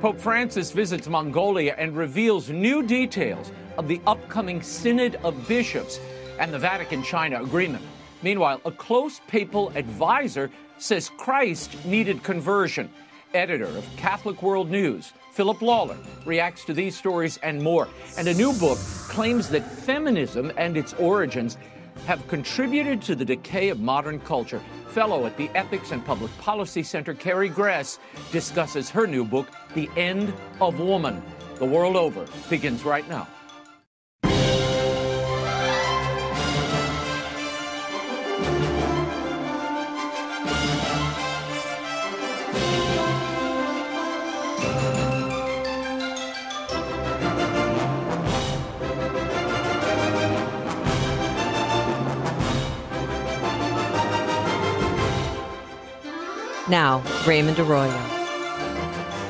Pope Francis visits Mongolia and reveals new details of the upcoming Synod of Bishops and the Vatican China agreement. Meanwhile, a close papal advisor says Christ needed conversion. Editor of Catholic World News, Philip Lawler, reacts to these stories and more. And a new book claims that feminism and its origins have contributed to the decay of modern culture. Fellow at the Ethics and Public Policy Center, Carrie Gress, discusses her new book, The End of Woman. The World Over begins right now. Now, Raymond Arroyo.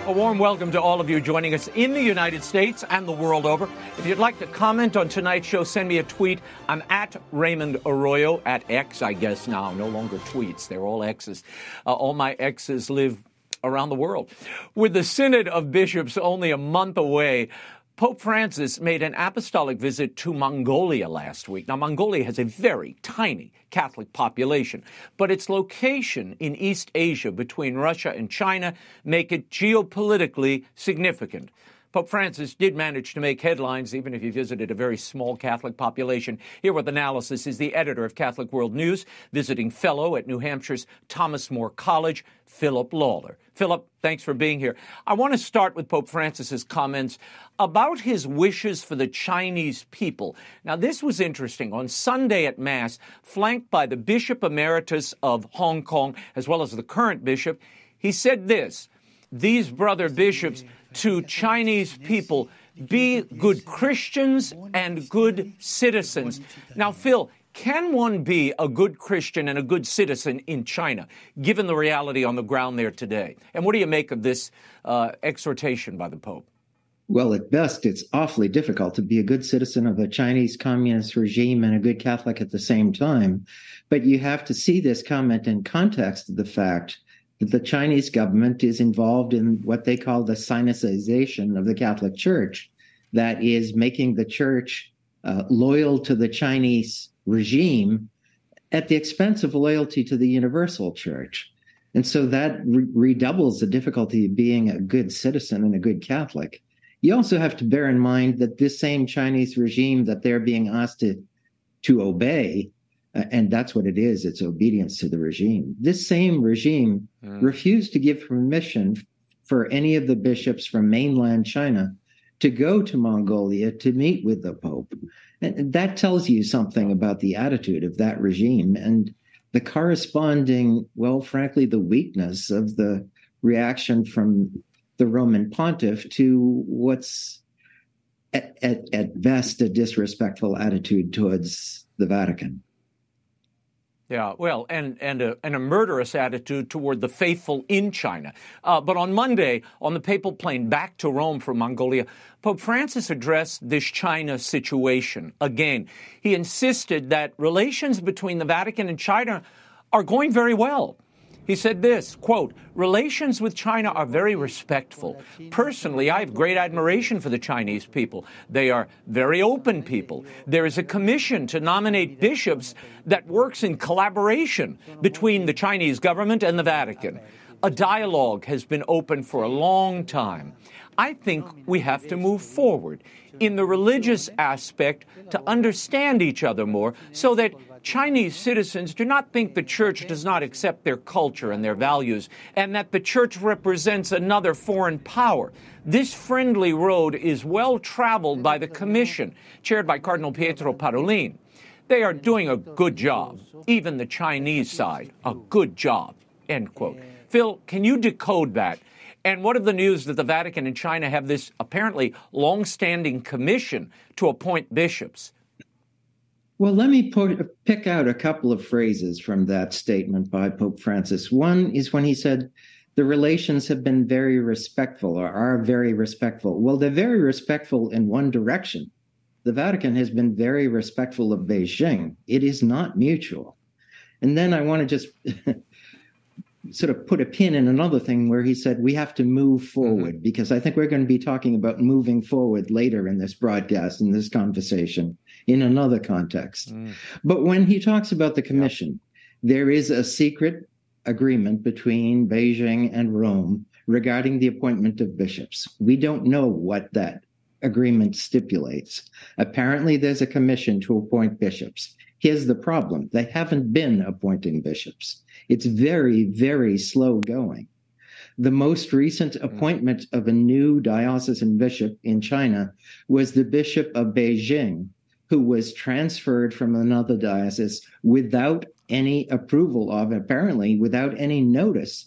A warm welcome to all of you joining us in the United States and the world over. If you'd like to comment on tonight's show, send me a tweet. I'm at Raymond Arroyo, at X, I guess now, no longer tweets. They're all X's. Uh, all my X's live around the world. With the Synod of Bishops only a month away, Pope Francis made an apostolic visit to Mongolia last week. Now, Mongolia has a very tiny Catholic population, but its location in East Asia between Russia and China make it geopolitically significant. Pope Francis did manage to make headlines, even if he visited a very small Catholic population. Here with analysis is the editor of Catholic World News, visiting fellow at New Hampshire's Thomas More College, Philip Lawler. Philip, thanks for being here. I want to start with Pope Francis's comments about his wishes for the Chinese people. Now, this was interesting. On Sunday at Mass, flanked by the Bishop Emeritus of Hong Kong, as well as the current bishop, he said this These brother bishops to Chinese people be good Christians and good citizens. Now, Phil, can one be a good Christian and a good citizen in China, given the reality on the ground there today? And what do you make of this uh, exhortation by the Pope? Well, at best, it's awfully difficult to be a good citizen of a Chinese communist regime and a good Catholic at the same time. But you have to see this comment in context of the fact the Chinese government is involved in what they call the sinicization of the Catholic Church, that is making the church uh, loyal to the Chinese regime at the expense of loyalty to the universal church. And so that re- redoubles the difficulty of being a good citizen and a good Catholic. You also have to bear in mind that this same Chinese regime that they're being asked to, to obey, and that's what it is, it's obedience to the regime. This same regime mm. refused to give permission for any of the bishops from mainland China to go to Mongolia to meet with the Pope. And that tells you something about the attitude of that regime and the corresponding, well, frankly, the weakness of the reaction from the Roman pontiff to what's at, at, at best a disrespectful attitude towards the Vatican. Yeah, well, and and a, and a murderous attitude toward the faithful in China. Uh, but on Monday, on the papal plane back to Rome from Mongolia, Pope Francis addressed this China situation again. He insisted that relations between the Vatican and China are going very well. He said this, quote, relations with China are very respectful. Personally, I have great admiration for the Chinese people. They are very open people. There is a commission to nominate bishops that works in collaboration between the Chinese government and the Vatican. A dialogue has been open for a long time. I think we have to move forward in the religious aspect to understand each other more so that Chinese citizens do not think the church does not accept their culture and their values, and that the church represents another foreign power. This friendly road is well traveled by the commission, chaired by Cardinal Pietro Parolin. They are doing a good job, even the Chinese side, a good job. End quote. Phil, can you decode that? And what of the news that the Vatican and China have this apparently long-standing commission to appoint bishops? Well, let me pick out a couple of phrases from that statement by Pope Francis. One is when he said, the relations have been very respectful or are very respectful. Well, they're very respectful in one direction. The Vatican has been very respectful of Beijing. It is not mutual. And then I want to just sort of put a pin in another thing where he said we have to move forward mm-hmm. because I think we're going to be talking about moving forward later in this broadcast in this conversation in another context. Mm. But when he talks about the commission, yeah. there is a secret agreement between Beijing and Rome regarding the appointment of bishops. We don't know what that agreement stipulates. Apparently, there's a commission to appoint bishops. Here's the problem they haven't been appointing bishops. It's very, very slow going. The most recent hmm. appointment of a new diocesan bishop in China was the Bishop of Beijing, who was transferred from another diocese without any approval of, apparently without any notice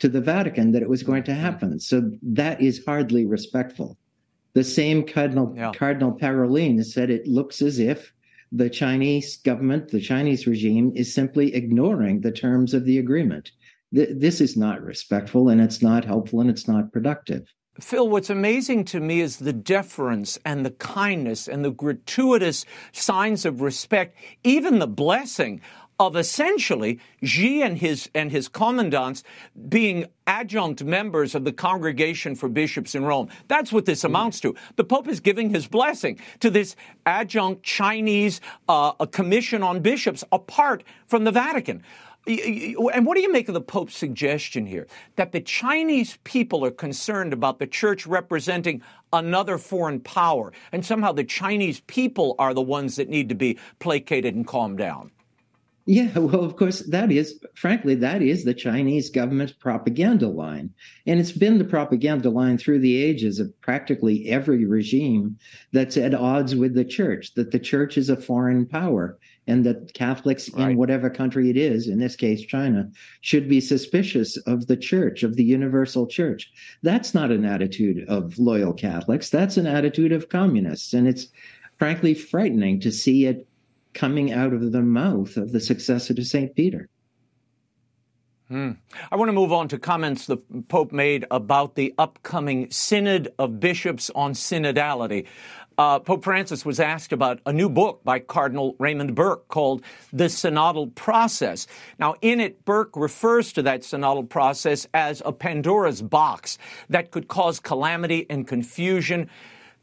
to the Vatican that it was going to hmm. happen. So that is hardly respectful. The same Cardinal yeah. Cardinal Parolin said it looks as if the Chinese government, the Chinese regime, is simply ignoring the terms of the agreement. Th- this is not respectful, and it's not helpful, and it's not productive. Phil, what's amazing to me is the deference and the kindness and the gratuitous signs of respect, even the blessing of essentially Xi and his and his commandants being adjunct members of the Congregation for Bishops in Rome. That's what this amounts to. The Pope is giving his blessing to this adjunct Chinese uh, commission on bishops apart from the Vatican. And what do you make of the Pope's suggestion here that the Chinese people are concerned about the church representing another foreign power, and somehow the Chinese people are the ones that need to be placated and calmed down? Yeah, well, of course, that is, frankly, that is the Chinese government's propaganda line. And it's been the propaganda line through the ages of practically every regime that's at odds with the church, that the church is a foreign power and that Catholics right. in whatever country it is, in this case, China, should be suspicious of the church, of the universal church. That's not an attitude of loyal Catholics. That's an attitude of communists. And it's frankly frightening to see it coming out of the mouth of the successor to St. Peter. Hmm. I want to move on to comments the Pope made about the upcoming Synod of Bishops on Synodality. Uh, Pope Francis was asked about a new book by Cardinal Raymond Burke called The Synodal Process. Now, in it, Burke refers to that synodal process as a Pandora's box that could cause calamity and confusion.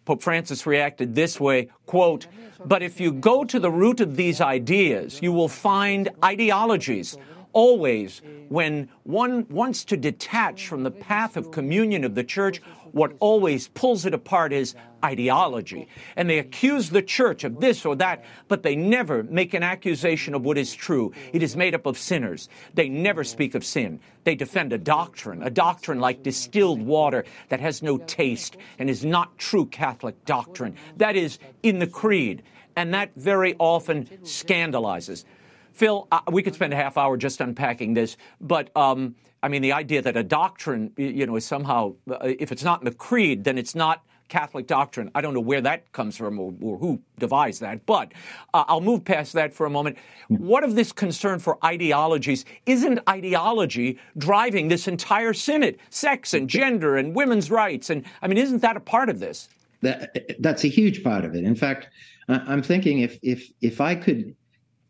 Pope Francis reacted this way, quote, but if you go to the root of these ideas, you will find ideologies. Always, when one wants to detach from the path of communion of the church, what always pulls it apart is ideology. And they accuse the church of this or that, but they never make an accusation of what is true. It is made up of sinners. They never speak of sin. They defend a doctrine, a doctrine like distilled water that has no taste and is not true Catholic doctrine. That is in the creed. And that very often scandalizes. Phil, uh, we could spend a half hour just unpacking this, but um, I mean, the idea that a doctrine, you know, is somehow, uh, if it's not in the creed, then it's not Catholic doctrine. I don't know where that comes from or, or who devised that, but uh, I'll move past that for a moment. What of this concern for ideologies? Isn't ideology driving this entire synod? Sex and gender and women's rights, and I mean, isn't that a part of this? That, that's a huge part of it. In fact, I'm thinking if if if I could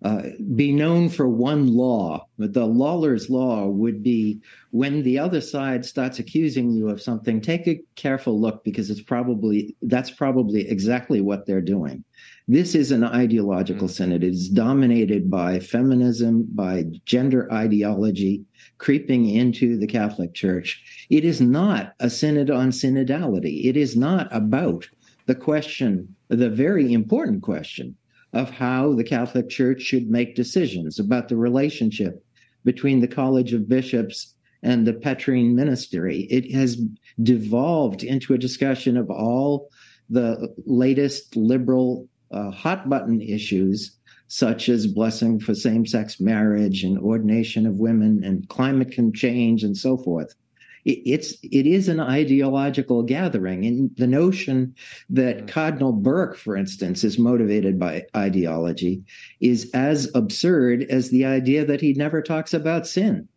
uh, be known for one law. The Lawler's law would be when the other side starts accusing you of something, take a careful look because it's probably that's probably exactly what they're doing. This is an ideological mm. synod. It is dominated by feminism, by gender ideology creeping into the Catholic Church. It is not a synod on synodality. It is not about the question, the very important question of how the Catholic Church should make decisions about the relationship between the College of Bishops and the Petrine Ministry. It has devolved into a discussion of all the latest liberal uh, hot button issues, such as blessing for same sex marriage and ordination of women and climate change and so forth it's it is an ideological gathering and the notion that mm. cardinal burke for instance is motivated by ideology is as absurd as the idea that he never talks about sin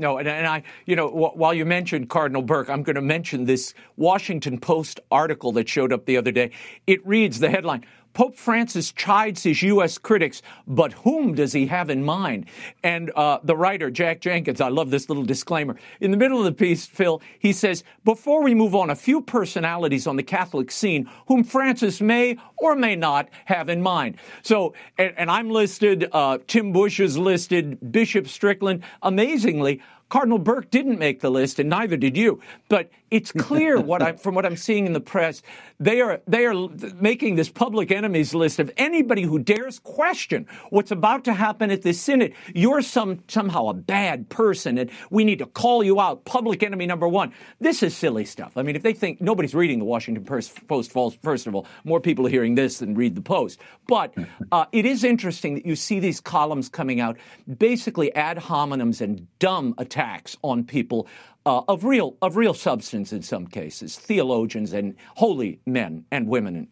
no, and, and, I, you know, w- while you mentioned Cardinal Burke, I'm going to mention this Washington Post article that showed up the other day. It reads the headline Pope Francis chides his U.S. critics, but whom does he have in mind? And uh, the writer, Jack Jenkins, I love this little disclaimer. In the middle of the piece, Phil, he says, Before we move on, a few personalities on the Catholic scene whom Francis may or may not have in mind. So, and, and I'm listed, uh, Tim Busch is listed, Bishop Strickland. Amazingly, Cardinal Burke didn't make the list, and neither did you. But it's clear what I, from what I'm seeing in the press, they are they are making this public enemies list of anybody who dares question what's about to happen at this synod. You're some somehow a bad person, and we need to call you out. Public enemy number one. This is silly stuff. I mean, if they think nobody's reading the Washington Post, first of all, more people are hearing this than read the Post. But uh, it is interesting that you see these columns coming out, basically ad hominems and dumb attacks on people uh, of real of real substance in some cases, theologians and holy men and women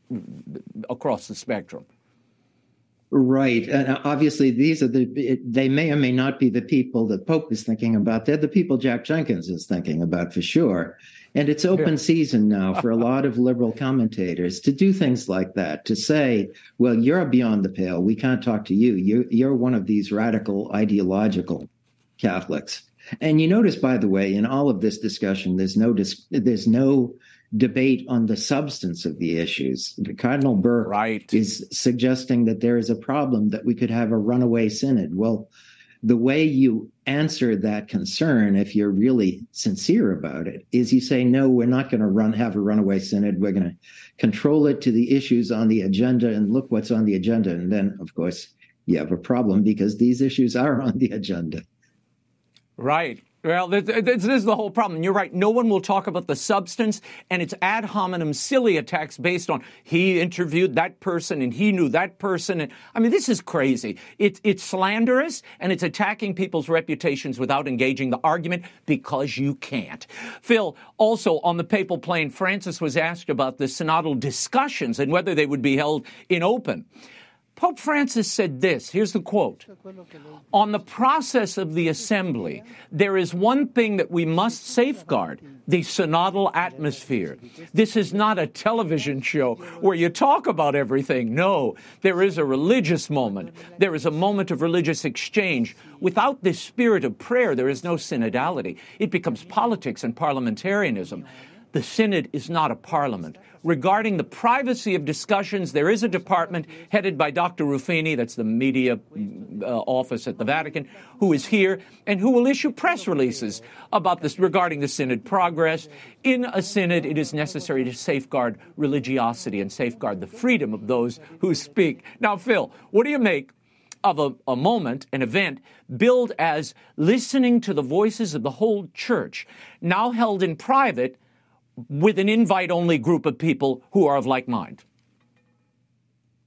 across the spectrum. Right, and obviously these are the they may or may not be the people that Pope is thinking about. They're the people Jack Jenkins is thinking about for sure. And it's open yeah. season now for a lot of liberal commentators to do things like that, to say, well, you're beyond the pale. We can't talk to you. You're, you're one of these radical ideological Catholics. And you notice, by the way, in all of this discussion, there's no dis- there's no debate on the substance of the issues. Cardinal Burke right. is suggesting that there is a problem that we could have a runaway synod. Well, the way you answer that concern, if you're really sincere about it, is you say, no, we're not going to run have a runaway synod. We're going to control it to the issues on the agenda and look what's on the agenda. And then, of course, you have a problem because these issues are on the agenda. Right. Well, this, this, is the whole problem. You're right. No one will talk about the substance, and it's ad hominem, silly attacks based on he interviewed that person and he knew that person. And I mean, this is crazy. It's it's slanderous and it's attacking people's reputations without engaging the argument because you can't. Phil, also on the papal plane, Francis was asked about the synodal discussions and whether they would be held in open. Pope Francis said this here's the quote On the process of the assembly, there is one thing that we must safeguard the synodal atmosphere. This is not a television show where you talk about everything. No, there is a religious moment, there is a moment of religious exchange. Without this spirit of prayer, there is no synodality. It becomes politics and parliamentarianism. The synod is not a parliament regarding the privacy of discussions. There is a department headed by Dr. Ruffini, that's the media uh, office at the Vatican, who is here and who will issue press releases about this regarding the synod progress. In a synod, it is necessary to safeguard religiosity and safeguard the freedom of those who speak. Now, Phil, what do you make of a, a, moment, an event, billed as listening to the voices of the whole church, now held in private with an invite only group of people who are of like mind?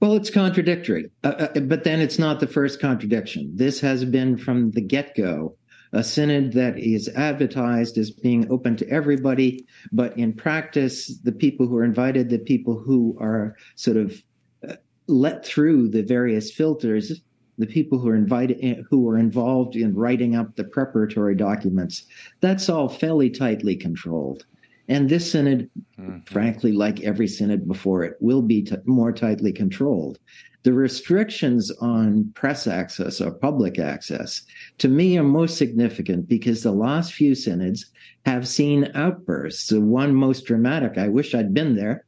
Well, it's contradictory, uh, uh, but then it's not the first contradiction. This has been from the get go a synod that is advertised as being open to everybody, but in practice, the people who are invited, the people who are sort of uh, let through the various filters, the people who are invited, who are involved in writing up the preparatory documents, that's all fairly tightly controlled. And this synod, mm-hmm. frankly, like every synod before it, will be t- more tightly controlled. The restrictions on press access or public access, to me, are most significant because the last few synods have seen outbursts. The one most dramatic, I wish I'd been there,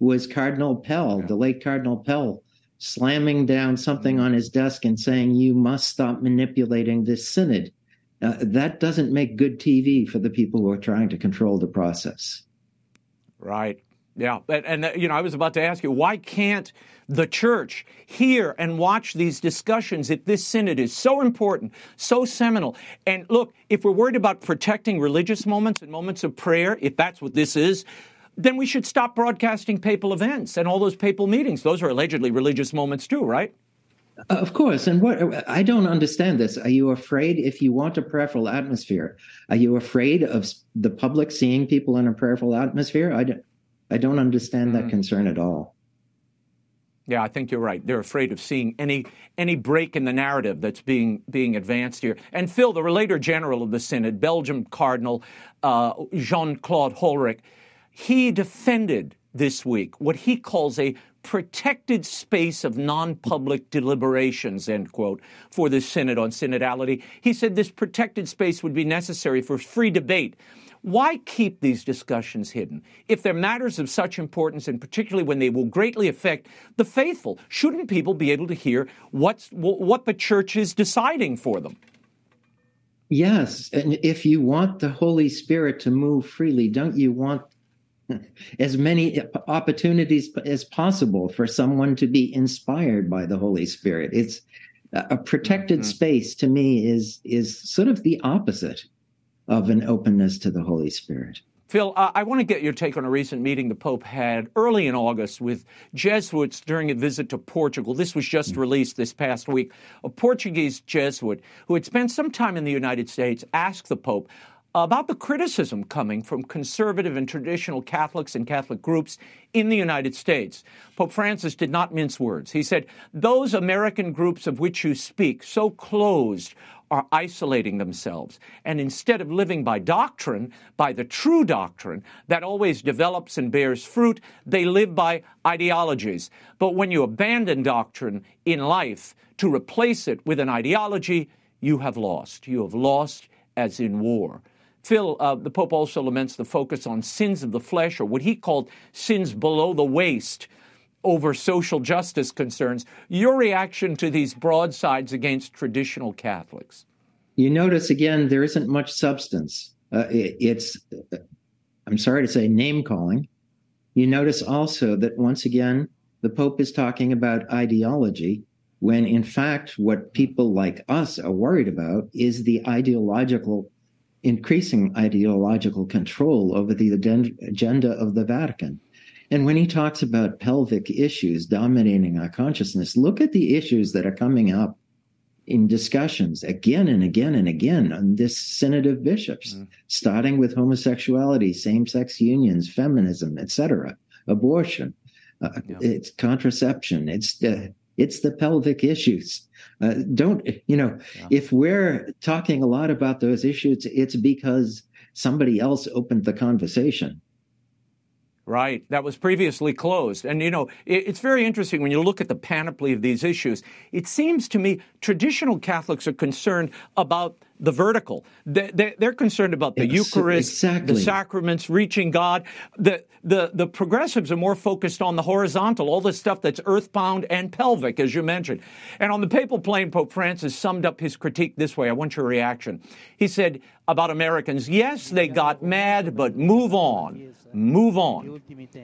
was Cardinal Pell, yeah. the late Cardinal Pell, slamming down something mm-hmm. on his desk and saying, You must stop manipulating this synod. Uh, that doesn't make good TV for the people who are trying to control the process. Right. Yeah. And, and, uh, you know, I was about to ask you, why can't the church hear and watch these discussions if this synod is so important, so seminal? And look, if we're worried about protecting religious moments and moments of prayer, if that's what this is, then we should stop broadcasting papal events and all those papal meetings. Those are allegedly religious moments too, right? Of course. And what I don't understand this. Are you afraid if you want a prayerful atmosphere? Are you afraid of the public seeing people in a prayerful atmosphere? I don't, I don't understand that concern at all. Yeah, I think you're right. They're afraid of seeing any any break in the narrative that's being being advanced here. And Phil, the Relator General of the Synod, Belgium Cardinal uh, Jean Claude Hollerich, he defended this week what he calls a protected space of non public deliberations, end quote, for the Synod on synodality. He said this protected space would be necessary for free debate. Why keep these discussions hidden? If they're matters of such importance, and particularly when they will greatly affect the faithful, shouldn't people be able to hear what's, what the church is deciding for them? Yes. And if you want the Holy Spirit to move freely, don't you want as many opportunities as possible for someone to be inspired by the Holy Spirit? It's a protected mm-hmm. space to me is is sort of the opposite of an openness to the Holy Spirit. Phil, uh, I want to get your take on a recent meeting the Pope had early in August with Jesuits during a visit to Portugal. This was just mm. released this past week. A Portuguese Jesuit who had spent some time in the United States asked the Pope about the criticism coming from conservative and traditional Catholics and Catholic groups in the United States. Pope Francis did not mince words. He said, Those American groups of which you speak, so closed, are isolating themselves. And instead of living by doctrine, by the true doctrine that always develops and bears fruit, they live by ideologies. But when you abandon doctrine in life to replace it with an ideology, you have lost. You have lost as in war. Phil, uh, the Pope also laments the focus on sins of the flesh, or what he called sins below the waist, over social justice concerns. Your reaction to these broadsides against traditional Catholics? You notice again, there isn't much substance. Uh, it, it's, I'm sorry to say, name calling. You notice also that once again, the Pope is talking about ideology, when in fact, what people like us are worried about is the ideological, increasing ideological control over the agenda of the Vatican. And when he talks about pelvic issues dominating our consciousness, look at the issues that are coming up in discussions again and again and again on this synod of bishops, mm. starting with homosexuality, same-sex unions, feminism, etc., abortion, uh, yeah. it's contraception, it's the it's the pelvic issues. Uh, don't you know? Yeah. If we're talking a lot about those issues, it's because somebody else opened the conversation. Right. That was previously closed. And, you know, it's very interesting when you look at the panoply of these issues. It seems to me traditional Catholics are concerned about the vertical. They're concerned about the Eucharist, exactly. the sacraments, reaching God. The, the, the progressives are more focused on the horizontal, all the stuff that's earthbound and pelvic, as you mentioned. And on the papal plane, Pope Francis summed up his critique this way. I want your reaction. He said about Americans, yes, they got mad, but move on move on.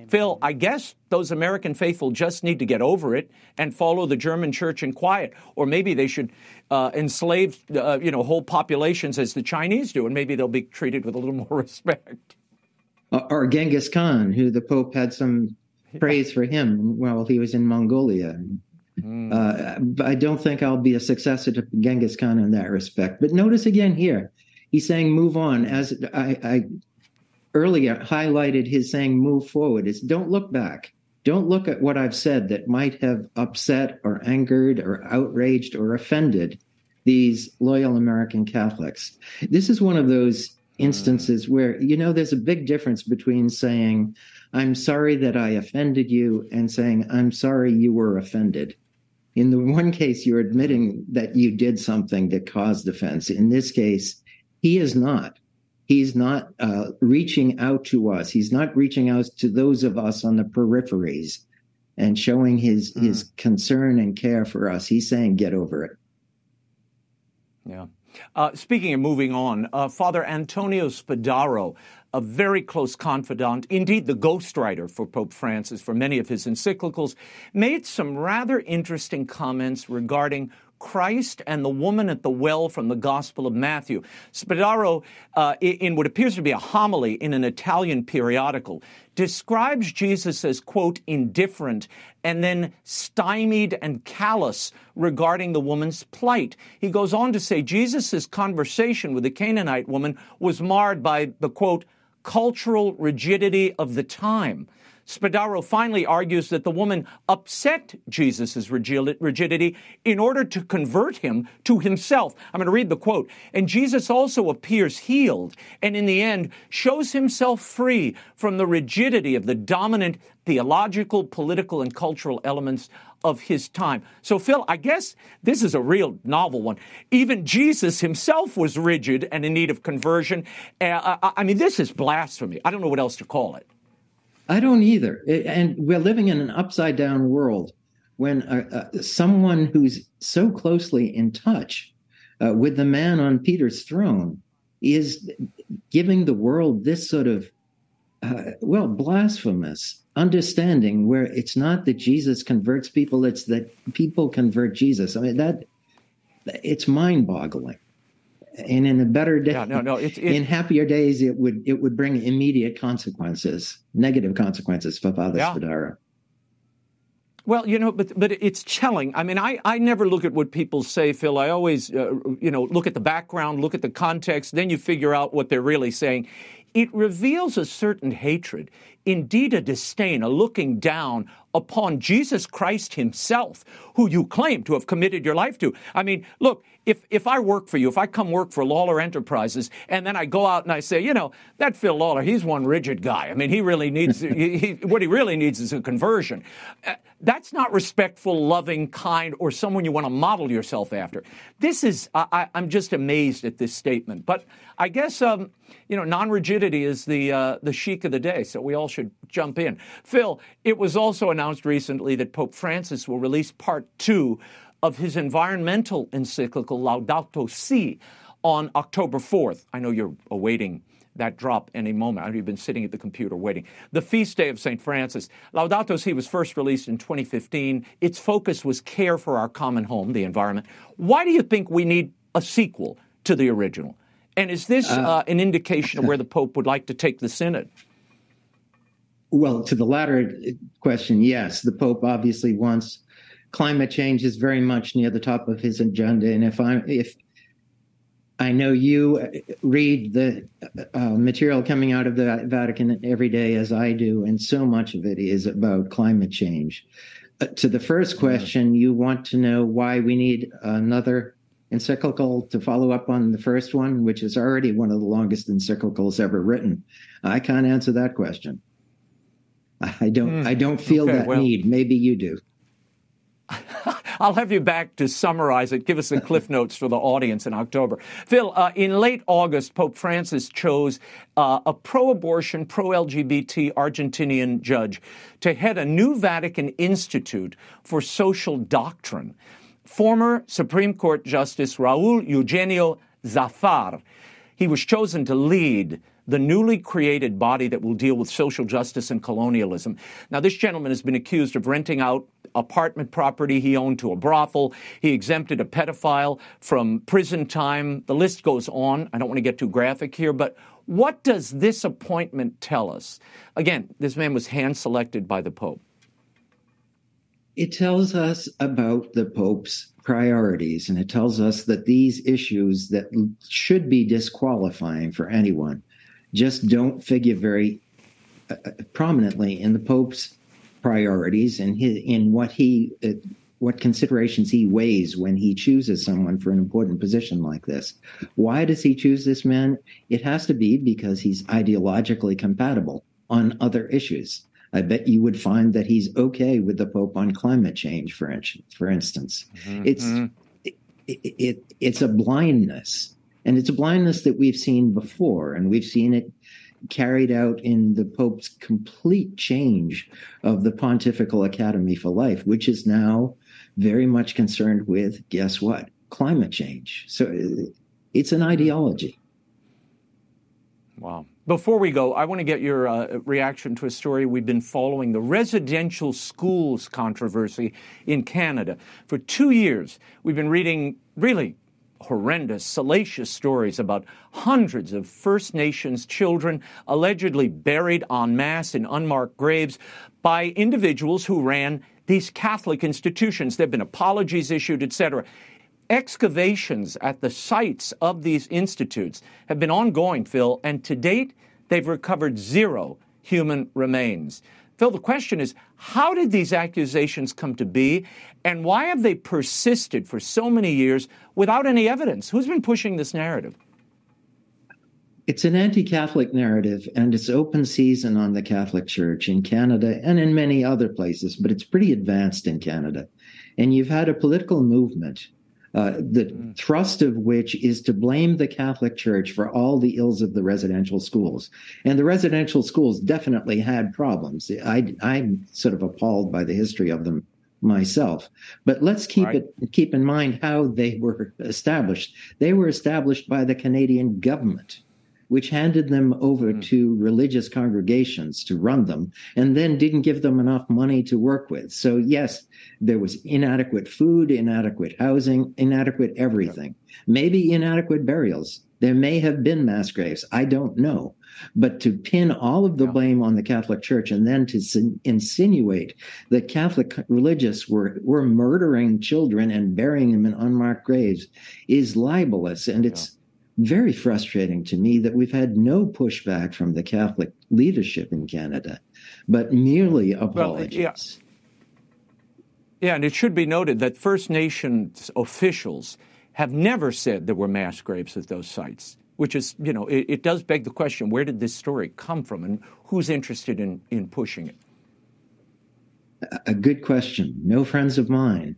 Phil, I guess those American faithful just need to get over it and follow the German church in quiet. Or maybe they should uh, enslave, uh, you know, whole populations as the Chinese do, and maybe they'll be treated with a little more respect. Or Genghis Khan, who the Pope had some praise for him while he was in Mongolia. Mm. Uh, I don't think I'll be a successor to Genghis Khan in that respect. But notice again here, he's saying move on. As I, I earlier highlighted his saying move forward is don't look back. Don't look at what I've said that might have upset or angered or outraged or offended these loyal American Catholics. This is one of those hmm. instances where, you know, there's a big difference between saying, I'm sorry that I offended you and saying, I'm sorry you were offended. In the one case, you're admitting that you did something that caused offense. In this case, he is not he's not uh, reaching out to us. He's not reaching out to those of us on the peripheries and showing his mm. his concern and care for us. He's saying, "Get over it." Yeah. Uh, speaking of moving on, uh, Father Antonio Spadaro, a very close confidant, indeed the ghostwriter for Pope Francis for many of his encyclicals, made some rather interesting comments regarding Christ and the woman at the well from the Gospel of Matthew. Spadaro, uh, in what appears to be a homily in an Italian periodical, describes Jesus as, quote, indifferent and then stymied and callous regarding the woman's plight. He goes on to say Jesus' conversation with the Canaanite woman was marred by the, quote, cultural rigidity of the time. Spadaro finally argues that the woman upset Jesus' rigidity in order to convert him to himself. I'm going to read the quote. And Jesus also appears healed and in the end shows himself free from the rigidity of the dominant theological, political, and cultural elements of his time. So, Phil, I guess this is a real novel one. Even Jesus himself was rigid and in need of conversion. Uh, I mean, this is blasphemy. I don't know what else to call it. I don't either. And we're living in an upside down world when uh, uh, someone who's so closely in touch uh, with the man on Peter's throne is giving the world this sort of, uh, well, blasphemous understanding where it's not that Jesus converts people, it's that people convert Jesus. I mean, that it's mind boggling and in a better day, yeah, no, no, it, in happier days, it would it would bring immediate consequences, negative consequences for Father yeah. Spadaro. Well, you know, but but it's chilling. I mean, I, I never look at what people say, Phil. I always, uh, you know, look at the background, look at the context, then you figure out what they're really saying. It reveals a certain hatred, indeed a disdain, a looking down upon Jesus Christ Himself, who you claim to have committed your life to. I mean, look, if, if I work for you, if I come work for Lawler Enterprises, and then I go out and I say, you know, that Phil Lawler, he's one rigid guy. I mean, he really needs, he, he, what he really needs is a conversion. Uh, that's not respectful, loving, kind, or someone you want to model yourself after. This is, I, am just amazed at this statement. But I guess, um, you know, non rigidity is the, uh, the chic of the day, so we all should jump in. Phil, it was also announced recently that Pope Francis will release part two of his environmental encyclical Laudato Si on October 4th. I know you're awaiting that drop any moment. I know you've been sitting at the computer waiting. The feast day of St. Francis. Laudato Si was first released in 2015. Its focus was care for our common home, the environment. Why do you think we need a sequel to the original? And is this uh, uh, an indication of where the Pope would like to take the Synod? Well, to the latter question, yes. The Pope obviously wants climate change is very much near the top of his agenda. And if I if I know you read the uh, material coming out of the Vatican every day, as I do, and so much of it is about climate change. Uh, to the first question, you want to know why we need another encyclical to follow up on the first one, which is already one of the longest encyclicals ever written. I can't answer that question. I don't. Mm, I don't feel okay, that well, need. Maybe you do. I'll have you back to summarize it. Give us the cliff notes for the audience in October. Phil, uh, in late August, Pope Francis chose uh, a pro abortion, pro LGBT Argentinian judge to head a new Vatican Institute for Social Doctrine. Former Supreme Court Justice Raul Eugenio Zafar. He was chosen to lead the newly created body that will deal with social justice and colonialism. Now, this gentleman has been accused of renting out apartment property he owned to a brothel. He exempted a pedophile from prison time. The list goes on. I don't want to get too graphic here, but what does this appointment tell us? Again, this man was hand selected by the Pope. It tells us about the Pope's priorities, and it tells us that these issues that should be disqualifying for anyone just don't figure very uh, uh, prominently in the Pope's priorities and his, in what he uh, what considerations he weighs when he chooses someone for an important position like this. Why does he choose this man? It has to be because he's ideologically compatible on other issues. I bet you would find that he's okay with the Pope on climate change, for, for instance. Mm-hmm. It's it, it, it's a blindness and it's a blindness that we've seen before, and we've seen it carried out in the Pope's complete change of the Pontifical Academy for Life, which is now very much concerned with, guess what? Climate change. So it's an ideology. Wow. Before we go, I want to get your uh, reaction to a story we've been following the residential schools controversy in Canada. For two years, we've been reading really horrendous, salacious stories about hundreds of First Nations children allegedly buried en masse in unmarked graves by individuals who ran these Catholic institutions. There have been apologies issued, etc. Excavations at the sites of these institutes have been ongoing, Phil, and to date, they've recovered zero human remains. Phil, the question is how did these accusations come to be, and why have they persisted for so many years without any evidence? Who's been pushing this narrative? It's an anti Catholic narrative, and it's open season on the Catholic Church in Canada and in many other places, but it's pretty advanced in Canada. And you've had a political movement uh, the mm. thrust of which is to blame the Catholic Church for all the ills of the residential schools. And the residential schools definitely had problems. I, I'm sort of appalled by the history of them myself. But let's keep right. it keep in mind how they were established. They were established by the Canadian government which handed them over mm. to religious congregations to run them and then didn't give them enough money to work with. So, yes, there was inadequate food, inadequate housing, inadequate everything, maybe inadequate burials. There may have been mass graves. I don't know. But to pin all of the blame on the Catholic Church and then to insinuate that Catholic religious were, were murdering children and burying them in unmarked graves is libelous. And it's very frustrating to me that we've had no pushback from the Catholic leadership in Canada, but merely apologies. Well, yeah. yeah, and it should be noted that First Nations officials have never said there were mass graves at those sites, which is, you know, it, it does beg the question where did this story come from and who's interested in, in pushing it? A good question. No friends of mine,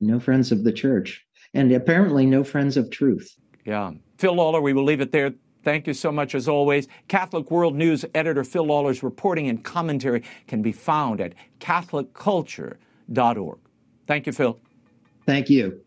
no friends of the church, and apparently no friends of truth. Yeah. Phil Lawler, we will leave it there. Thank you so much as always. Catholic World News editor Phil Lawler's reporting and commentary can be found at CatholicCulture.org. Thank you, Phil. Thank you.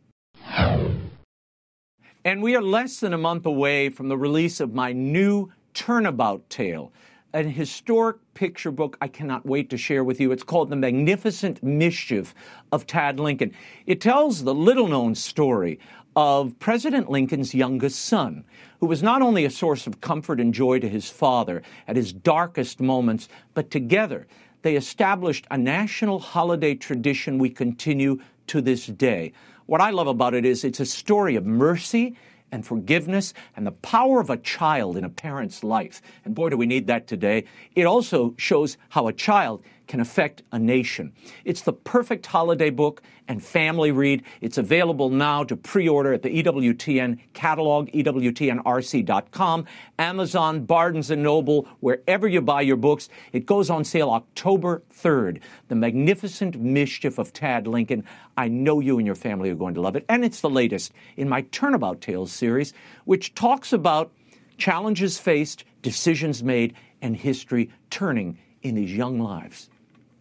And we are less than a month away from the release of my new Turnabout Tale, an historic picture book I cannot wait to share with you. It's called The Magnificent Mischief of Tad Lincoln. It tells the little known story of President Lincoln's youngest son, who was not only a source of comfort and joy to his father at his darkest moments, but together they established a national holiday tradition we continue to this day. What I love about it is it's a story of mercy and forgiveness and the power of a child in a parent's life. And boy, do we need that today. It also shows how a child can affect a nation. It's the perfect holiday book and family read. It's available now to pre order at the EWTN catalog, EWTNRC.com, Amazon, Barnes and Noble, wherever you buy your books. It goes on sale October 3rd. The Magnificent Mischief of Tad Lincoln. I know you and your family are going to love it. And it's the latest in my Turnabout Tales series, which talks about challenges faced, decisions made, and history turning in these young lives.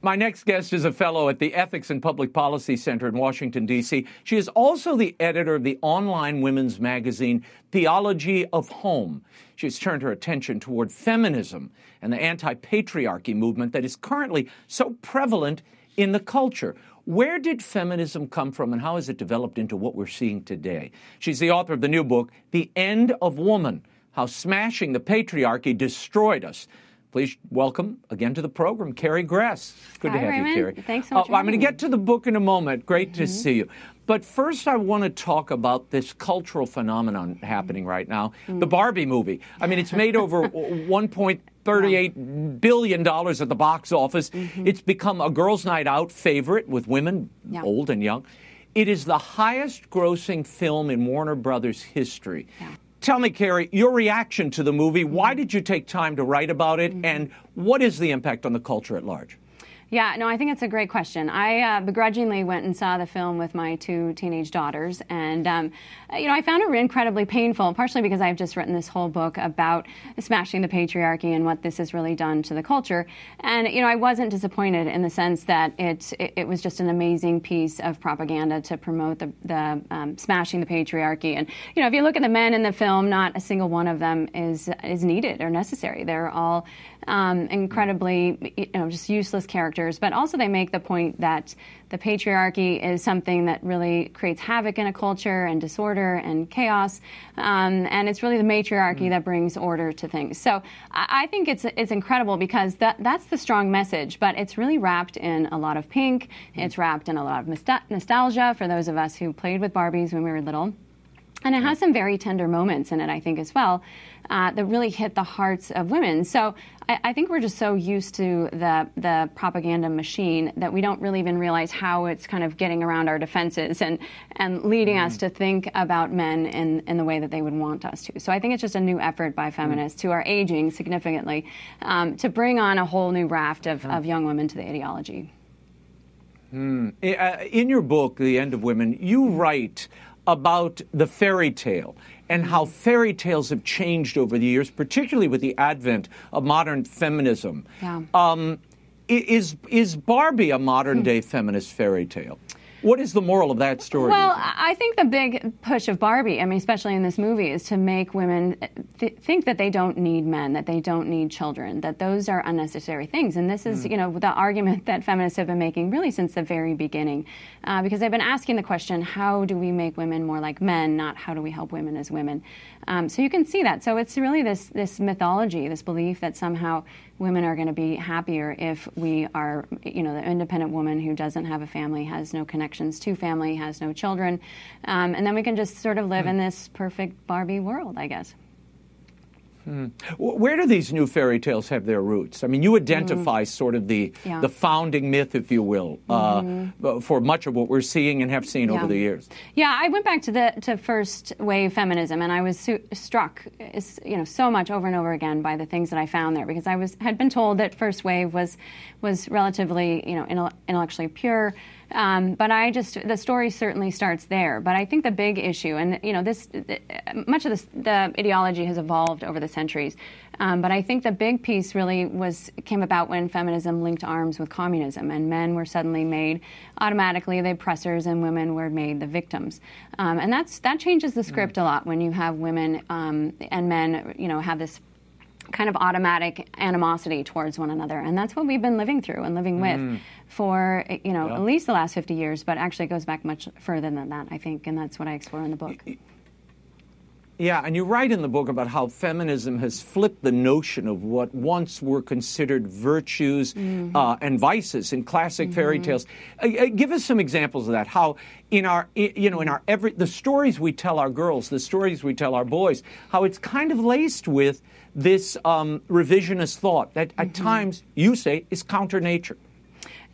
My next guest is a fellow at the Ethics and Public Policy Center in Washington, D.C. She is also the editor of the online women's magazine, Theology of Home. She has turned her attention toward feminism and the anti patriarchy movement that is currently so prevalent in the culture. Where did feminism come from and how has it developed into what we're seeing today? She's the author of the new book, The End of Woman How Smashing the Patriarchy Destroyed Us. Please welcome again to the program, Carrie Gress. Good Hi, to have Raymond. you, Carrie. Thanks so much. Uh, I'm going to get to the book in a moment. Great mm-hmm. to see you. But first, I want to talk about this cultural phenomenon happening right now mm. the Barbie movie. I mean, it's made over 1.38 billion dollars at the box office. Mm-hmm. It's become a girls' night out favorite with women, yeah. old and young. It is the highest grossing film in Warner Brothers history. Yeah. Tell me, Carrie, your reaction to the movie. Why did you take time to write about it, mm-hmm. and what is the impact on the culture at large? Yeah, no, I think it's a great question. I uh, begrudgingly went and saw the film with my two teenage daughters, and um, you know, I found it incredibly painful, partially because I've just written this whole book about smashing the patriarchy and what this has really done to the culture. And you know, I wasn't disappointed in the sense that it it, it was just an amazing piece of propaganda to promote the the um, smashing the patriarchy. And you know, if you look at the men in the film, not a single one of them is is needed or necessary. They're all um, incredibly, you know, just useless characters. But also, they make the point that the patriarchy is something that really creates havoc in a culture and disorder and chaos. Um, and it's really the matriarchy mm. that brings order to things. So I, think it's it's incredible because that that's the strong message. But it's really wrapped in a lot of pink. Mm. It's wrapped in a lot of nostalgia for those of us who played with Barbies when we were little. And it has some very tender moments in it, I think, as well, uh, that really hit the hearts of women. So I, I, think we're just so used to the the propaganda machine that we don't really even realize how it's kind of getting around our defenses and and leading mm. us to think about men in, in the way that they would want us to. So I think it's just a new effort by feminists mm. who are aging significantly um, to bring on a whole new raft of, mm. of young women to the ideology. Mm. In your book, The End of Women, you write about the fairy tale and how fairy tales have changed over the years, particularly with the advent of modern feminism. Yeah. Um, is is Barbie a modern day feminist fairy tale? What is the moral of that story? Well, I think the big push of Barbie, I mean, especially in this movie, is to make women th- think that they don't need men, that they don't need children, that those are unnecessary things. And this is, mm. you know, the argument that feminists have been making really since the very beginning, uh, because they've been asking the question, how do we make women more like men, not how do we help women as women? Um, so you can see that. So it's really this this mythology, this belief that somehow women are going to be happier if we are, you know, the independent woman who doesn't have a family, has no connections to family, has no children, um, and then we can just sort of live mm. in this perfect Barbie world, I guess. Hmm. Where do these new fairy tales have their roots? I mean, you identify mm. sort of the yeah. the founding myth, if you will, uh, mm-hmm. uh, for much of what we're seeing and have seen yeah. over the years. Yeah, I went back to the to first wave feminism, and I was su- struck, you know, so much over and over again by the things that I found there because I was had been told that first wave was was relatively, you know, intellectually pure. Um, but I just the story certainly starts there. But I think the big issue, and you know, this much of this, the ideology has evolved over the centuries. Um, but I think the big piece really was came about when feminism linked arms with communism, and men were suddenly made automatically the oppressors, and women were made the victims. Um, and that's that changes the script a lot when you have women um, and men, you know, have this kind of automatic animosity towards one another. And that's what we've been living through and living with mm. for, you know, yeah. at least the last 50 years, but actually it goes back much further than that, I think. And that's what I explore in the book. Yeah, and you write in the book about how feminism has flipped the notion of what once were considered virtues mm-hmm. uh, and vices in classic mm-hmm. fairy tales. Uh, uh, give us some examples of that. How in our, you know, in our every the stories we tell our girls, the stories we tell our boys, how it's kind of laced with this um, revisionist thought that at mm-hmm. times you say is counter nature.